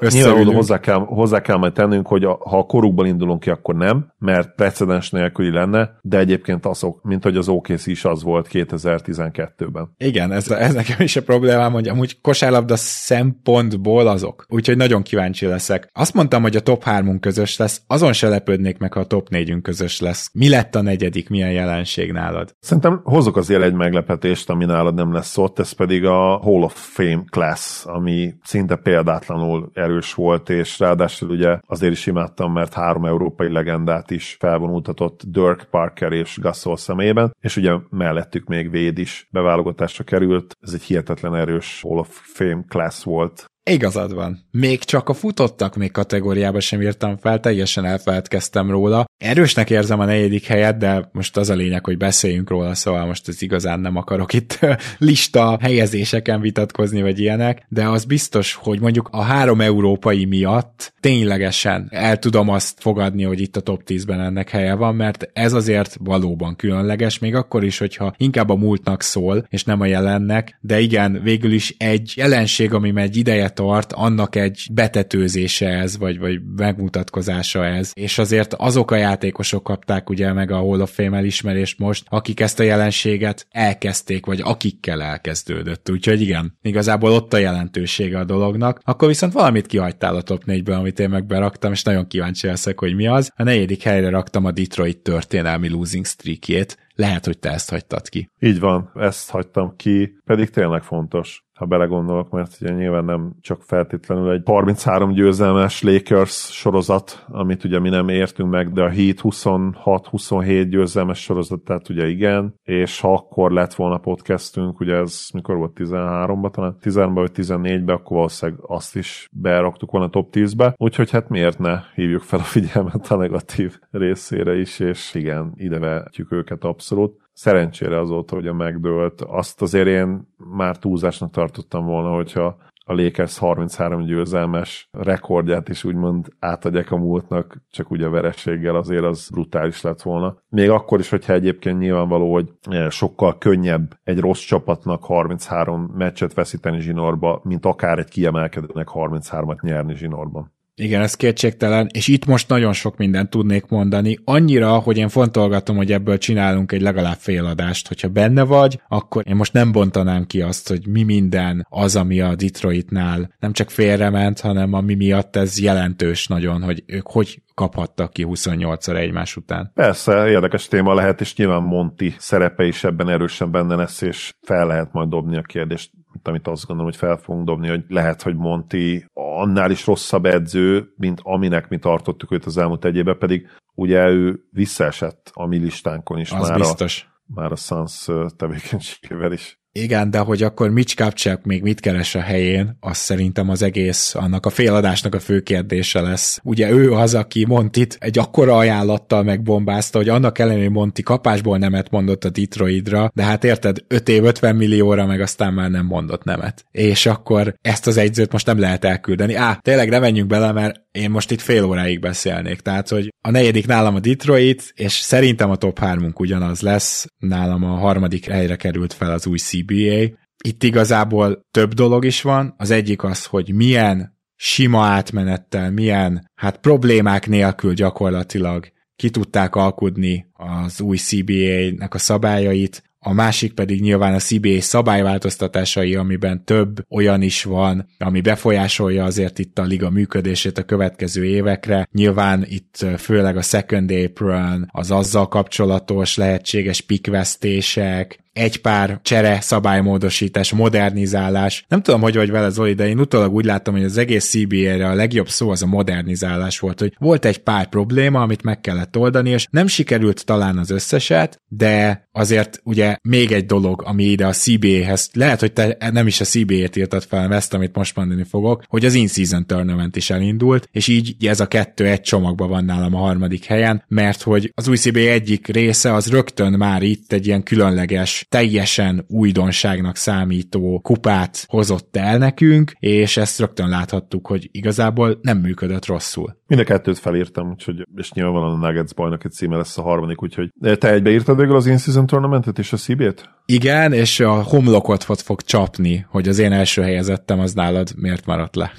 uh, nyilvánvalóan hozzá kell, hozzá kell majd tennünk, hogy a, ha a korukban indulunk ki, akkor nem, mert precedens nélküli lenne, de egyébként azok, mint hogy az OKC is az volt 2012-ben. Igen, ez, ez nekem is a problémám, hogy amúgy kosárlabda szempontból azok. Úgyhogy nagyon nagyon kíváncsi leszek. Azt mondtam, hogy a top 3 közös lesz, azon se lepődnék meg, ha a top 4 közös lesz. Mi lett a negyedik, milyen jelenség nálad? Szerintem hozok azért egy meglepetést, ami nálad nem lesz ott, ez pedig a Hall of Fame Class, ami szinte példátlanul erős volt, és ráadásul ugye azért is imádtam, mert három európai legendát is felvonultatott Dirk Parker és Gasol szemében, és ugye mellettük még Véd is beválogatásra került. Ez egy hihetetlen erős Hall of Fame Class volt. Igazad van. Még csak a futottak még kategóriába sem írtam fel, teljesen elfeledkeztem róla. Erősnek érzem a negyedik helyet, de most az a lényeg, hogy beszéljünk róla, szóval most ez igazán nem akarok itt lista helyezéseken vitatkozni, vagy ilyenek, de az biztos, hogy mondjuk a három európai miatt ténylegesen el tudom azt fogadni, hogy itt a top 10-ben ennek helye van, mert ez azért valóban különleges, még akkor is, hogyha inkább a múltnak szól, és nem a jelennek, de igen, végül is egy jelenség, ami megy ideje tart, annak egy betetőzése ez, vagy, vagy megmutatkozása ez, és azért azok a játékosok kapták ugye meg a Hall of Fame elismerést most, akik ezt a jelenséget elkezdték, vagy akikkel elkezdődött, úgyhogy igen, igazából ott a jelentősége a dolognak, akkor viszont valamit kihagytál a top 4-ből, amit én meg beraktam, és nagyon kíváncsi leszek, hogy mi az. A negyedik helyre raktam a Detroit történelmi losing streakjét, lehet, hogy te ezt hagytad ki. Így van, ezt hagytam ki, pedig tényleg fontos ha belegondolok, mert ugye nyilván nem csak feltétlenül egy 33 győzelmes Lakers sorozat, amit ugye mi nem értünk meg, de a Heat 26-27 győzelmes sorozat, tehát ugye igen, és ha akkor lett volna podcastünk, ugye ez mikor volt? 13-ban, talán? 13-ban vagy 14-ben, akkor valószínűleg azt is beraktuk volna top 10-be, úgyhogy hát miért ne hívjuk fel a figyelmet a negatív részére is, és igen, ide vetjük őket abszolút szerencsére azóta, a megdőlt, azt azért én már túlzásnak tartottam volna, hogyha a Lakers 33 győzelmes rekordját is úgymond átadják a múltnak, csak ugye a verességgel azért az brutális lett volna. Még akkor is, hogyha egyébként nyilvánvaló, hogy eh, sokkal könnyebb egy rossz csapatnak 33 meccset veszíteni zsinórba, mint akár egy kiemelkedőnek 33-at nyerni zsinórban. Igen, ez kétségtelen, és itt most nagyon sok mindent tudnék mondani, annyira, hogy én fontolgatom, hogy ebből csinálunk egy legalább féladást, hogyha benne vagy, akkor én most nem bontanám ki azt, hogy mi minden az, ami a Detroitnál nem csak félrement, hanem ami miatt ez jelentős nagyon, hogy ők hogy kaphattak ki 28-szor egymás után. Persze, érdekes téma lehet, és nyilván Monti szerepe is ebben erősen benne lesz, és fel lehet majd dobni a kérdést amit azt gondolom, hogy fel fogunk dobni, hogy lehet, hogy Monti annál is rosszabb edző, mint aminek mi tartottuk őt az elmúlt egy évben, pedig ugye ő visszaesett a mi listánkon is az már biztos. a, már a Suns tevékenységével is. Igen, de hogy akkor Mitch Kapcsák még mit keres a helyén, az szerintem az egész, annak a féladásnak a fő kérdése lesz. Ugye ő az, aki Montit egy akkora ajánlattal megbombázta, hogy annak ellenére Monti kapásból nemet mondott a Detroitre, de hát érted, 5 év 50 millióra meg aztán már nem mondott nemet. És akkor ezt az egyzőt most nem lehet elküldeni. Á, tényleg ne menjünk bele, mert én most itt fél óráig beszélnék, tehát hogy a negyedik nálam a Detroit, és szerintem a top hármunk ugyanaz lesz, nálam a harmadik helyre került fel az új CBA. Itt igazából több dolog is van, az egyik az, hogy milyen sima átmenettel, milyen hát problémák nélkül gyakorlatilag ki tudták alkudni az új CBA-nek a szabályait, a másik pedig nyilván a CBA szabályváltoztatásai, amiben több olyan is van, ami befolyásolja azért itt a liga működését a következő évekre. Nyilván itt főleg a second apron, az azzal kapcsolatos lehetséges pikvesztések, egy pár csere, szabálymódosítás, modernizálás. Nem tudom, hogy vagy vele Zoli, de én utólag úgy láttam, hogy az egész CBA-re a legjobb szó az a modernizálás volt, hogy volt egy pár probléma, amit meg kellett oldani, és nem sikerült talán az összeset, de azért ugye még egy dolog, ami ide a CBA-hez, lehet, hogy te nem is a CBA-t írtad fel, ezt, amit most mondani fogok, hogy az in-season tournament is elindult, és így ez a kettő egy csomagban van nálam a harmadik helyen, mert hogy az új CBA egyik része az rögtön már itt egy ilyen különleges teljesen újdonságnak számító kupát hozott el nekünk, és ezt rögtön láthattuk, hogy igazából nem működött rosszul. Mind a kettőt felírtam, úgyhogy, és nyilvánvalóan a Nuggets bajnoki címe lesz a harmadik, úgyhogy te egybeírtad végül az In-Season Tournamentet és a CB-t? Igen, és a homlokot fog csapni, hogy az én első helyezettem az nálad miért maradt le.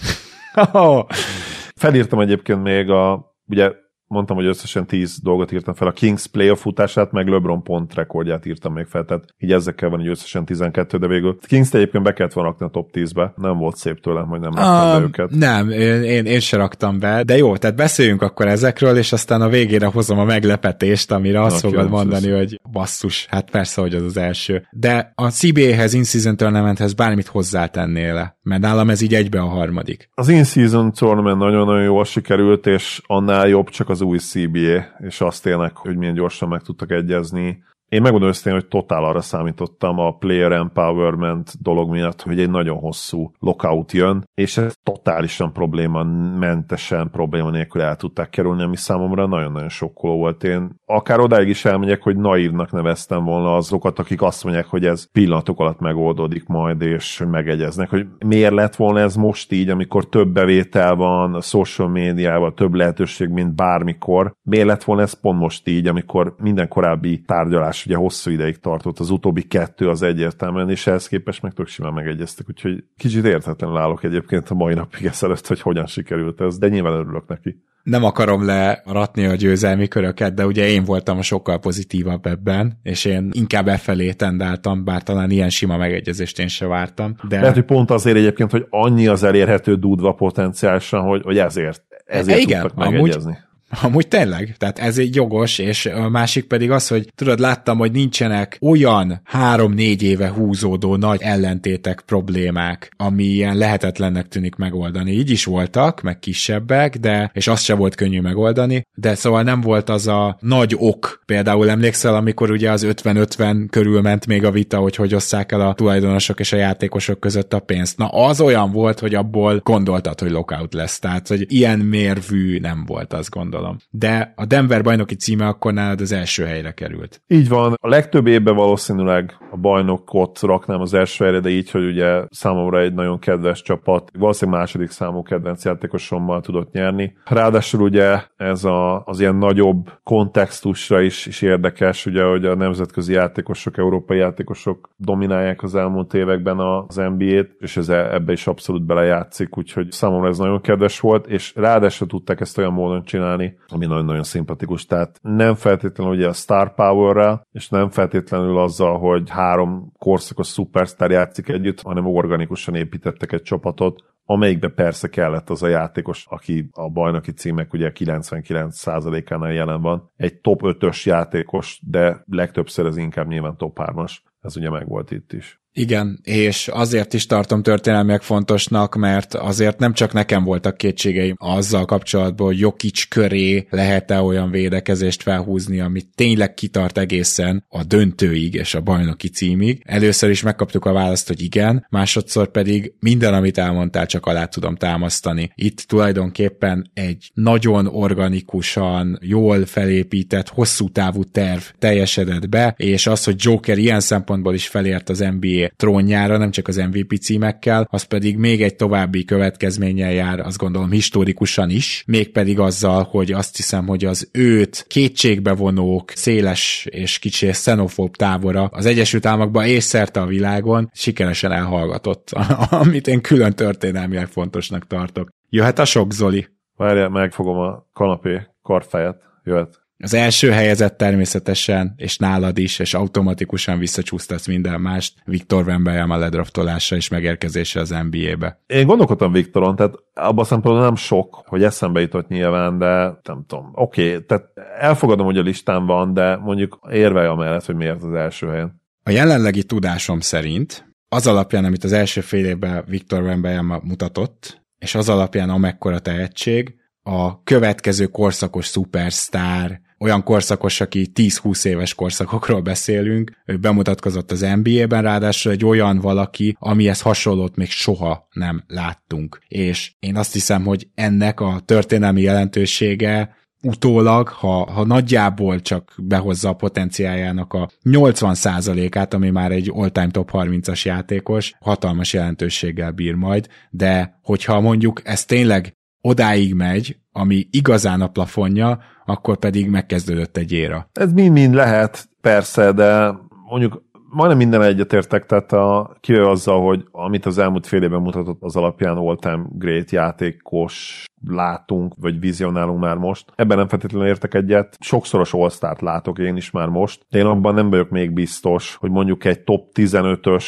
Felírtam egyébként még a, ugye mondtam, hogy összesen 10 dolgot írtam fel. A Kings playoff futását, meg LeBron pont rekordját írtam még fel, tehát így ezekkel van, hogy összesen 12, de végül Kings egyébként be kellett volna rakni a top 10-be. Nem volt szép tőlem, hogy nem raktam be őket. Nem, én, én, én se raktam be, de jó, tehát beszéljünk akkor ezekről, és aztán a végére hozom a meglepetést, amire azt Na, fogod mondani, ez. hogy basszus, hát persze, hogy az az első. De a CBA-hez, In-Season Tournamenthez bármit hozzátennél le, mert nálam ez így egybe a harmadik. Az In-Season Tournament nagyon-nagyon jól sikerült, és annál jobb csak az új CBA, és azt élnek, hogy milyen gyorsan meg tudtak egyezni. Én megmondom őszintén, hogy totál arra számítottam a player empowerment dolog miatt, hogy egy nagyon hosszú lockout jön, és ez totálisan probléma mentesen, probléma nélkül el tudták kerülni, ami számomra nagyon-nagyon sokkoló volt. Én akár odáig is elmegyek, hogy naívnak neveztem volna azokat, akik azt mondják, hogy ez pillanatok alatt megoldódik majd, és megegyeznek, hogy miért lett volna ez most így, amikor több bevétel van, a social médiával több lehetőség, mint bármikor. Miért lett volna ez pont most így, amikor minden korábbi tárgyalás ugye hosszú ideig tartott, az utóbbi kettő az egyértelműen, és ehhez képest meg tök simán megegyeztek, úgyhogy kicsit érthetlenül állok egyébként a mai napig ezelőtt, hogy hogyan sikerült ez, de nyilván örülök neki nem akarom leratni a győzelmi köröket, de ugye én voltam a sokkal pozitívabb ebben, és én inkább e felé tendáltam, bár talán ilyen sima megegyezést én se vártam. De... Lehet, hogy pont azért egyébként, hogy annyi az elérhető dúdva potenciálisan, hogy, hogy ezért, ezért Igen, tudtak megegyezni. Amúgy Amúgy tényleg, tehát ez egy jogos, és a másik pedig az, hogy tudod, láttam, hogy nincsenek olyan három-négy éve húzódó nagy ellentétek, problémák, ami ilyen lehetetlennek tűnik megoldani. Így is voltak, meg kisebbek, de, és azt se volt könnyű megoldani, de szóval nem volt az a nagy ok. Például emlékszel, amikor ugye az 50-50 körül ment még a vita, hogy hogy osszák el a tulajdonosok és a játékosok között a pénzt. Na, az olyan volt, hogy abból gondoltad, hogy lockout lesz. Tehát, hogy ilyen mérvű nem volt, azt gondolom gondolom. De a Denver bajnoki címe akkor nálad az első helyre került. Így van. A legtöbb évben valószínűleg a bajnokot raknám az első helyre, de így, hogy ugye számomra egy nagyon kedves csapat, valószínűleg második számú kedvenc játékosommal tudott nyerni. Ráadásul ugye ez a, az ilyen nagyobb kontextusra is, is érdekes, ugye, hogy a nemzetközi játékosok, európai játékosok dominálják az elmúlt években az NBA-t, és ez e, ebbe is abszolút belejátszik, úgyhogy számomra ez nagyon kedves volt, és ráadásul tudták ezt olyan módon csinálni, ami nagyon-nagyon szimpatikus. Tehát nem feltétlenül ugye a star power és nem feltétlenül azzal, hogy három korszakos szupersztár játszik együtt, hanem organikusan építettek egy csapatot, amelyikbe persze kellett az a játékos, aki a bajnoki címek ugye 99%-ánál jelen van. Egy top 5-ös játékos, de legtöbbször ez inkább nyilván top 3-as. Ez ugye megvolt itt is. Igen, és azért is tartom történelmileg fontosnak, mert azért nem csak nekem voltak kétségeim azzal kapcsolatban, hogy Jokic köré lehet-e olyan védekezést felhúzni, ami tényleg kitart egészen a döntőig és a bajnoki címig. Először is megkaptuk a választ, hogy igen, másodszor pedig minden, amit elmondtál, csak alá tudom támasztani. Itt tulajdonképpen egy nagyon organikusan, jól felépített, hosszú távú terv teljesedett be, és az, hogy Joker ilyen szempontból is felért az NBA trónjára, nem csak az MVP címekkel, az pedig még egy további következménnyel jár, azt gondolom historikusan is, mégpedig azzal, hogy azt hiszem, hogy az őt kétségbevonók, széles és kicsi xenofób távora az Egyesült Államokban és szerte a világon sikeresen elhallgatott, amit én külön történelmileg fontosnak tartok. Jöhet a sok, Zoli? Várjál, megfogom a kanapé karfejet. Jöhet. Az első helyezett természetesen, és nálad is, és automatikusan visszacsúsztatsz minden mást, Viktor Wembanyama ledraftolása és megérkezése az NBA-be. Én gondolkodtam Viktoron, tehát abban a szempontból nem sok, hogy eszembe jutott nyilván, de nem tudom. Oké, okay, tehát elfogadom, hogy a listán van, de mondjuk érvelj amellett, hogy miért az első helyen. A jelenlegi tudásom szerint az alapján, amit az első fél évben Viktor Wembanyama mutatott, és az alapján amekkora tehetség, a következő korszakos szupersztár, olyan korszakos, aki 10-20 éves korszakokról beszélünk, ő bemutatkozott az NBA-ben, ráadásul egy olyan valaki, amihez hasonlót még soha nem láttunk. És én azt hiszem, hogy ennek a történelmi jelentősége utólag, ha, ha nagyjából csak behozza a potenciáljának a 80%-át, ami már egy all-time top 30-as játékos, hatalmas jelentőséggel bír majd, de hogyha mondjuk ez tényleg odáig megy, ami igazán a plafonja, akkor pedig megkezdődött egy éra. Ez mind-mind lehet, persze, de mondjuk majdnem minden egyetértek, tehát a, kivéve azzal, hogy amit az elmúlt fél évben mutatott az alapján all-time great játékos látunk, vagy vizionálunk már most. Ebben nem feltétlenül értek egyet. Sokszoros all látok én is már most, de én abban nem vagyok még biztos, hogy mondjuk egy top 15-ös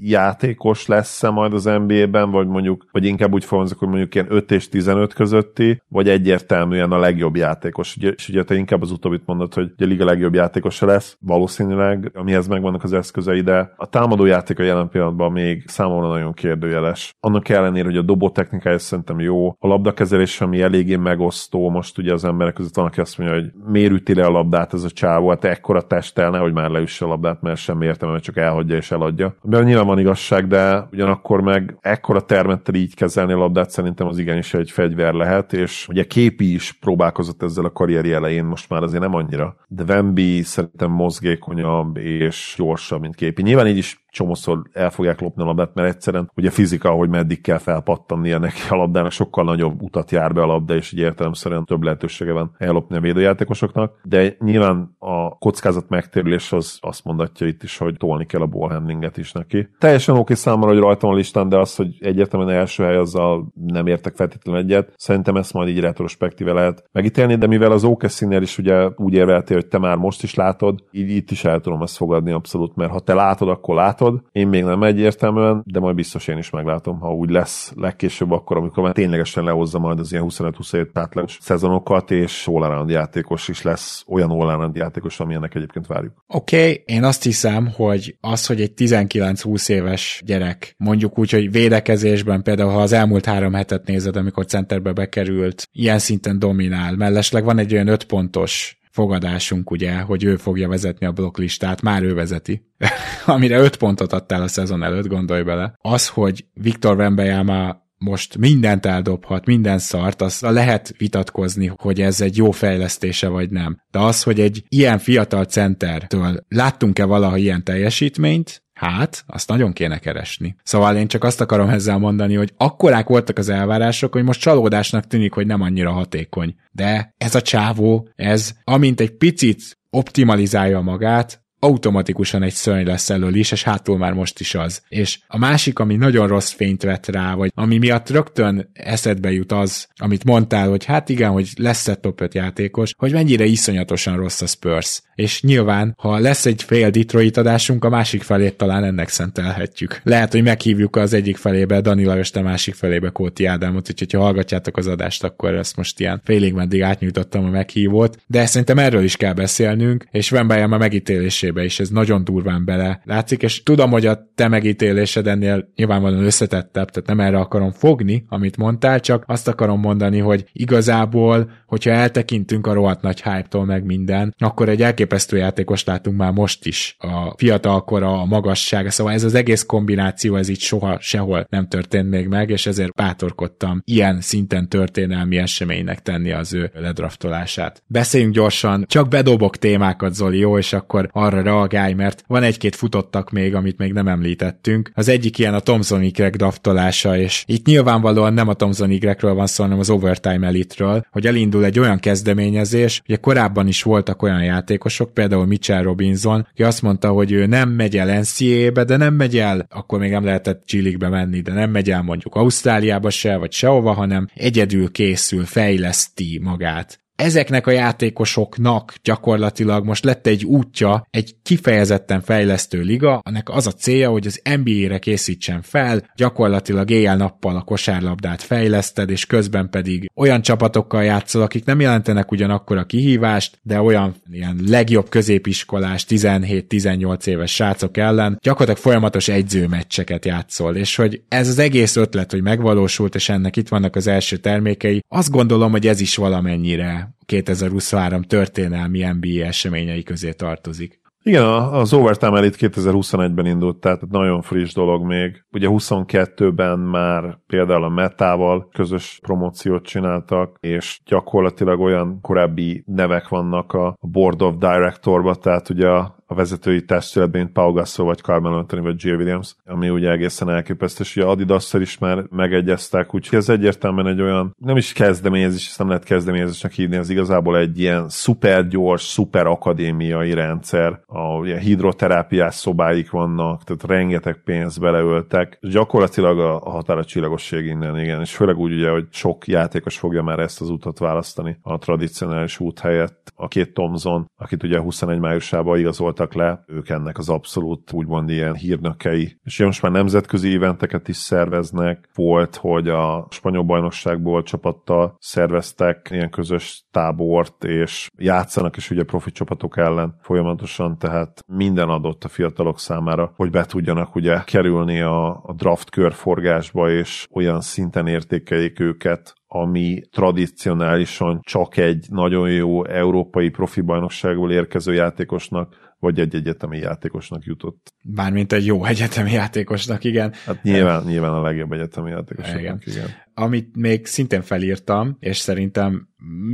játékos lesz-e majd az NBA-ben, vagy mondjuk, vagy inkább úgy fogalmazok, hogy mondjuk ilyen 5 és 15 közötti, vagy egyértelműen a legjobb játékos. Ugye, és ugye te inkább az utóbbit mondod, hogy a liga legjobb játékosa lesz, valószínűleg, amihez megvannak az eszközei, de a támadó játék a jelen pillanatban még számomra nagyon kérdőjeles. Annak ellenére, hogy a dobó technikája szerintem jó, a labdakezés kezelés, ami eléggé megosztó. Most ugye az emberek között van, aki azt mondja, hogy miért üti le a labdát ez a csávó, hát ekkora testtel, nehogy már leüsse a labdát, mert sem értem, mert csak elhagyja és eladja. De nyilván van igazság, de ugyanakkor meg ekkora termettel így kezelni a labdát szerintem az igenis egy fegyver lehet, és ugye Képi is próbálkozott ezzel a karrieri elején, most már azért nem annyira. De Wemby szerintem mozgékonyabb és gyorsabb, mint Képi. Nyilván így is csomószor el fogják lopni a labdát, mert egyszerűen ugye fizika, hogy meddig kell felpattannia neki a labdának, sokkal nagyobb utat jár be a labda, és így értelemszerűen több lehetősége van ellopni a védőjátékosoknak, de nyilván a kockázat megtérülés az azt mondatja itt is, hogy tolni kell a ballhandlinget is neki. Teljesen oké számomra, hogy rajta van a listán, de az, hogy egyértelműen első hely azzal nem értek feltétlenül egyet. Szerintem ezt majd így retrospektíve lehet megítélni, de mivel az okc is ugye úgy érveltél, hogy te már most is látod, így itt is el tudom ezt fogadni abszolút, mert ha te látod, akkor látod, látod. Én még nem egyértelműen, de majd biztos én is meglátom, ha úgy lesz legkésőbb akkor, amikor már ténylegesen lehozza majd az ilyen 25-27 átlagos szezonokat, és all játékos is lesz, olyan all játékos, amilyennek egyébként várjuk. Oké, okay, én azt hiszem, hogy az, hogy egy 19-20 éves gyerek, mondjuk úgy, hogy védekezésben például, ha az elmúlt három hetet nézed, amikor centerbe bekerült, ilyen szinten dominál, mellesleg van egy olyan 5 pontos fogadásunk, ugye, hogy ő fogja vezetni a blokklistát, már ő vezeti, amire öt pontot adtál a szezon előtt, gondolj bele. Az, hogy Viktor Wembanyama most mindent eldobhat, minden szart, az lehet vitatkozni, hogy ez egy jó fejlesztése vagy nem. De az, hogy egy ilyen fiatal centertől láttunk-e valaha ilyen teljesítményt, Hát, azt nagyon kéne keresni. Szóval én csak azt akarom ezzel mondani, hogy akkorák voltak az elvárások, hogy most csalódásnak tűnik, hogy nem annyira hatékony. De ez a csávó, ez amint egy picit optimalizálja magát, automatikusan egy szörny lesz elől is, és hátul már most is az. És a másik, ami nagyon rossz fényt vett rá, vagy ami miatt rögtön eszedbe jut az, amit mondtál, hogy hát igen, hogy lesz egy top 5 játékos, hogy mennyire iszonyatosan rossz a Spurs. És nyilván, ha lesz egy fél Detroit adásunk, a másik felét talán ennek szentelhetjük. Lehet, hogy meghívjuk az egyik felébe Dani Lajos, a másik felébe Kóti Ádámot, úgyhogy ha hallgatjátok az adást, akkor ezt most ilyen félig meddig átnyújtottam a meghívót. De szerintem erről is kell beszélnünk, és Van a megítélésében megítélésébe is ez nagyon durván bele látszik, és tudom, hogy a te megítélésed ennél nyilvánvalóan összetettebb, tehát nem erre akarom fogni, amit mondtál, csak azt akarom mondani, hogy igazából, hogyha eltekintünk a rohadt nagy hype-tól meg minden, akkor egy elképesztő játékos látunk már most is. A fiatalkora, a magassága, szóval ez az egész kombináció, ez így soha sehol nem történt még meg, és ezért bátorkodtam ilyen szinten történelmi eseménynek tenni az ő ledraftolását. Beszéljünk gyorsan, csak bedobok témákat, Zoli, jó, és akkor arra arra reagálj, mert van egy-két futottak még, amit még nem említettünk. Az egyik ilyen a Thomson Y draftolása, és itt nyilvánvalóan nem a Thomson Y-ről van szó, hanem az Overtime Elite-ről, hogy elindul egy olyan kezdeményezés, ugye korábban is voltak olyan játékosok, például Mitchell Robinson, aki azt mondta, hogy ő nem megy el NCAA-be, de nem megy el, akkor még nem lehetett g menni, de nem megy el mondjuk Ausztráliába se, vagy sehova, hanem egyedül készül, fejleszti magát ezeknek a játékosoknak gyakorlatilag most lett egy útja, egy kifejezetten fejlesztő liga, annak az a célja, hogy az NBA-re készítsen fel, gyakorlatilag éjjel-nappal a kosárlabdát fejleszted, és közben pedig olyan csapatokkal játszol, akik nem jelentenek ugyanakkor a kihívást, de olyan ilyen legjobb középiskolás 17-18 éves srácok ellen gyakorlatilag folyamatos egyzőmeccseket játszol, és hogy ez az egész ötlet, hogy megvalósult, és ennek itt vannak az első termékei, azt gondolom, hogy ez is valamennyire 2023 történelmi NBA eseményei közé tartozik. Igen, az Overtime Elite 2021-ben indult, tehát nagyon friss dolog még. Ugye 22-ben már például a Metával közös promóciót csináltak, és gyakorlatilag olyan korábbi nevek vannak a Board of Directorba, tehát ugye a a vezetői testületben, mint Pau Gasol, vagy Carmelo Anthony, vagy Jill Williams, ami ugye egészen elképesztő, és ugye adidas is már megegyeztek, úgyhogy ez egyértelműen egy olyan, nem is kezdeményezés, ezt nem lehet kezdeményezésnek hívni, ez igazából egy ilyen szuper gyors, szuper akadémiai rendszer, a ilyen hidroterápiás szobáik vannak, tehát rengeteg pénzt beleöltek, és gyakorlatilag a, a határa csillagosség innen, igen, és főleg úgy ugye, hogy sok játékos fogja már ezt az utat választani a tradicionális út helyett. A két Thomson, akit ugye 21 májusában igazoltak voltak le, ők ennek az abszolút úgymond ilyen hírnökei. És most már nemzetközi eventeket is szerveznek. Volt, hogy a spanyol bajnokságból csapattal szerveztek ilyen közös tábort, és játszanak is ugye profi csapatok ellen folyamatosan, tehát minden adott a fiatalok számára, hogy be tudjanak ugye kerülni a, a draft körforgásba, és olyan szinten értékeljék őket, ami tradicionálisan csak egy nagyon jó európai profi bajnokságból érkező játékosnak vagy egy egyetemi játékosnak jutott. Bármint egy jó egyetemi játékosnak, igen. Hát nyilván, nyilván a legjobb egyetemi játékosnak, igen. igen amit még szintén felírtam, és szerintem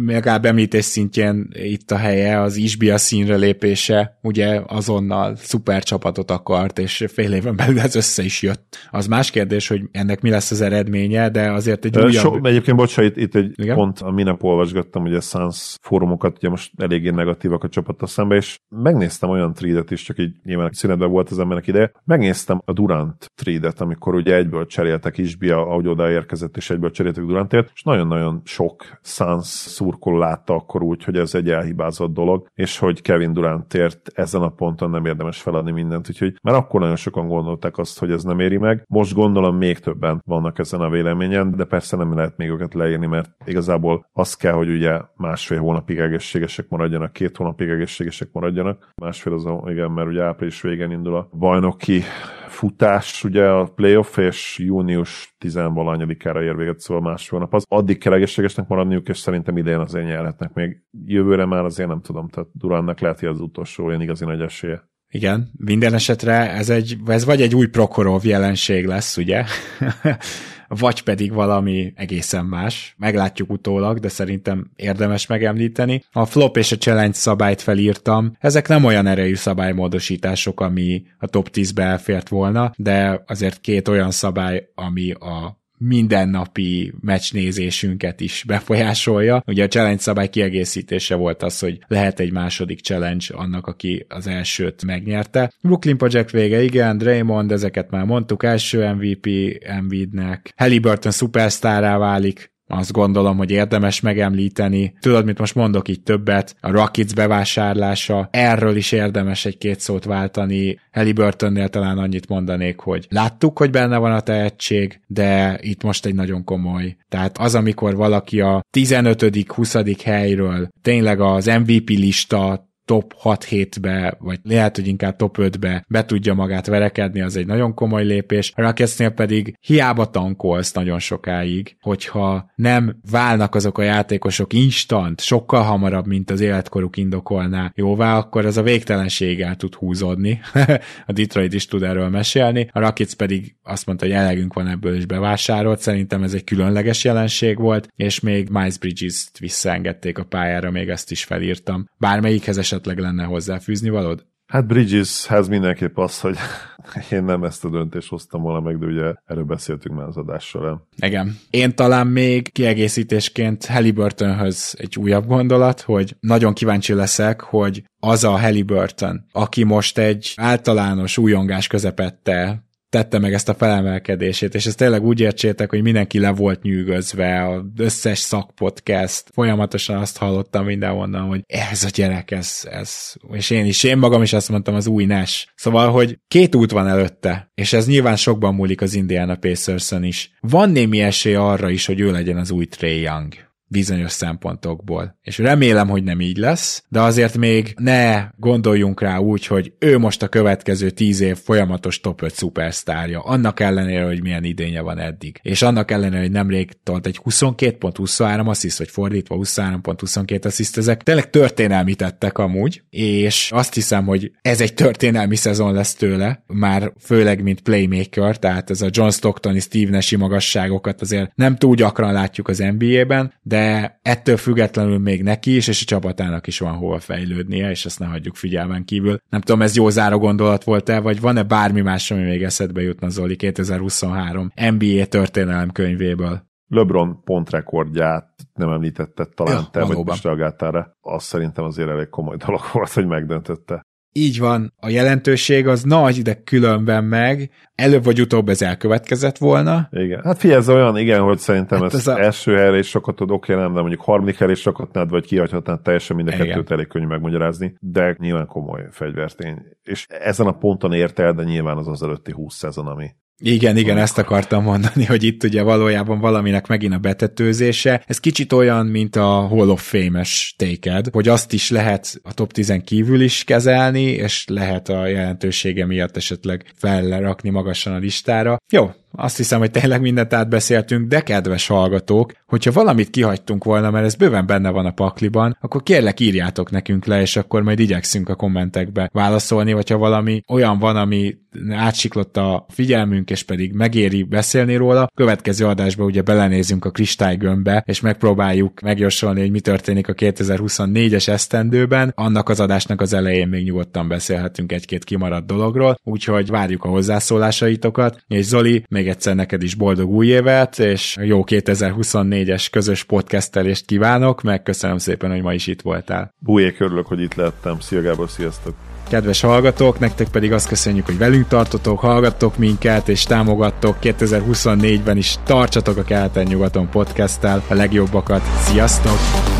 legalább említés szintjén itt a helye az Isbia színre lépése, ugye azonnal szuper csapatot akart, és fél éven belül ez össze is jött. Az más kérdés, hogy ennek mi lesz az eredménye, de azért egy újabb... So, egyébként bocsánat, itt, itt egy Igen? pont a minap olvasgattam, ugye a Suns fórumokat, ugye most eléggé negatívak a csapattal szembe, és megnéztem olyan trídet is, csak így nyilván szünetben volt az embernek ideje, megnéztem a Durant trídet, amikor ugye egyből cseréltek Isbia, ahogy oda érkezett, és egyből cseréltek Durantért, és nagyon-nagyon sok Suns szurkoló látta akkor úgy, hogy ez egy elhibázott dolog, és hogy Kevin Durantért ezen a ponton nem érdemes feladni mindent, úgyhogy már akkor nagyon sokan gondolták azt, hogy ez nem éri meg. Most gondolom még többen vannak ezen a véleményen, de persze nem lehet még őket leírni, mert igazából az kell, hogy ugye másfél hónapig egészségesek maradjanak, két hónapig egészségesek maradjanak. Másfél az, igen, mert ugye április végén indul a bajnoki futás, ugye a playoff, és június 10-valányadikára ér véget, szóval másfél nap az. Addig kell egészségesnek maradniuk, és szerintem idén azért nyerhetnek még. Jövőre már azért nem tudom, tehát Duránnak lehet, hogy az utolsó olyan igazi nagy esélye. Igen, minden esetre ez, egy, ez vagy egy új Prokorov jelenség lesz, ugye? vagy pedig valami egészen más. Meglátjuk utólag, de szerintem érdemes megemlíteni. A flop és a challenge szabályt felírtam. Ezek nem olyan erejű szabálymódosítások, ami a top 10-be elfért volna, de azért két olyan szabály, ami a mindennapi meccsnézésünket is befolyásolja. Ugye a challenge szabály kiegészítése volt az, hogy lehet egy második challenge annak, aki az elsőt megnyerte. Brooklyn Project vége, igen, Draymond, ezeket már mondtuk, első MVP Embiidnek, Halliburton szupersztárá válik, azt gondolom, hogy érdemes megemlíteni. Tudod, mit most mondok így többet? A Rockets bevásárlása, erről is érdemes egy-két szót váltani. Halliburtonnél talán annyit mondanék, hogy láttuk, hogy benne van a tehetség, de itt most egy nagyon komoly. Tehát az, amikor valaki a 15.-20. helyről tényleg az MVP lista top 6-7-be, vagy lehet, hogy inkább top 5-be be tudja magát verekedni, az egy nagyon komoly lépés. A Rocketsnél pedig hiába tankolsz nagyon sokáig, hogyha nem válnak azok a játékosok instant, sokkal hamarabb, mint az életkoruk indokolná jóvá, akkor ez a végtelenség el tud húzódni. a Detroit is tud erről mesélni. A Rockets pedig azt mondta, hogy elegünk van ebből is bevásárolt. Szerintem ez egy különleges jelenség volt, és még Miles Bridges-t visszaengedték a pályára, még ezt is felírtam. Bármelyikhez esetleg lenne hozzáfűzni valód? Hát Bridgeshez mindenképp az, hogy én nem ezt a döntést hoztam volna meg, de ugye erről beszéltünk már az adás során. Igen. Én talán még kiegészítésként Halliburtonhöz egy újabb gondolat, hogy nagyon kíváncsi leszek, hogy az a Halliburton, aki most egy általános újongás közepette tette meg ezt a felemelkedését, és ezt tényleg úgy értsétek, hogy mindenki le volt nyűgözve, az összes szakpodcast, folyamatosan azt hallottam mindenhonnan, hogy ez a gyerek, ez, ez, és én is, én magam is azt mondtam, az új Nash. Szóval, hogy két út van előtte, és ez nyilván sokban múlik az Indiana pacers is. Van némi esély arra is, hogy ő legyen az új Trey Young bizonyos szempontokból. És remélem, hogy nem így lesz, de azért még ne gondoljunk rá úgy, hogy ő most a következő tíz év folyamatos top 5 szupersztárja, annak ellenére, hogy milyen idénye van eddig. És annak ellenére, hogy nemrég tolt egy 22 pont 23 assziszt, vagy fordítva 23 pont 22 assziszt, ezek tényleg történelmi tettek amúgy, és azt hiszem, hogy ez egy történelmi szezon lesz tőle, már főleg, mint playmaker, tehát ez a John Stocktoni, Steve Nash magasságokat azért nem túl gyakran látjuk az NBA-ben, de de ettől függetlenül még neki is, és a csapatának is van hova fejlődnie, és ezt ne hagyjuk figyelmen kívül. Nem tudom, ez jó záró gondolat volt-e, vagy van-e bármi más, ami még eszedbe jutna Zoli 2023 NBA történelem könyvéből? LeBron pontrekordját nem említetted talán ja, te, vagy most reagáltál rá. Azt szerintem azért elég komoly dolog volt, hogy megdöntötte. Így van, a jelentőség az nagy, de különben meg előbb vagy utóbb ez elkövetkezett volna. Igen, hát figyelj, ez olyan, igen, hogy szerintem hát ez, ez a... első helyre is sokat tud, oké, nem, de mondjuk harmadik helyre is sokat vagy kihagyhatnád teljesen mind a kettőt elég könnyű megmagyarázni, de nyilván komoly fegyvertény. És ezen a ponton ért el, de nyilván az az előtti 20 szezon, ami igen, igen, ezt akartam mondani, hogy itt ugye valójában valaminek megint a betetőzése. Ez kicsit olyan, mint a Hall of Fame-es téked, hogy azt is lehet a top 10 kívül is kezelni, és lehet a jelentősége miatt esetleg fellerakni magasan a listára. Jó, azt hiszem, hogy tényleg mindent átbeszéltünk, de kedves hallgatók, hogyha valamit kihagytunk volna, mert ez bőven benne van a pakliban, akkor kérlek írjátok nekünk le, és akkor majd igyekszünk a kommentekbe válaszolni, vagy ha valami olyan van, ami átsiklott a figyelmünk, és pedig megéri beszélni róla. Következő adásban ugye belenézünk a kristálygömbbe, és megpróbáljuk megjósolni, hogy mi történik a 2024-es esztendőben. Annak az adásnak az elején még nyugodtan beszélhetünk egy-két kimaradt dologról, úgyhogy várjuk a hozzászólásaitokat, és Zoli, még egyszer neked is boldog új évet, és jó 2024-es közös podcastelést kívánok, meg köszönöm szépen, hogy ma is itt voltál. Bújék, örülök, hogy itt lettem. Szia Gábor, sziasztok! Kedves hallgatók, nektek pedig azt köszönjük, hogy velünk tartotok, hallgattok minket, és támogattok 2024-ben is tartsatok a Keleten-nyugaton podcasttel a legjobbakat. Sziasztok!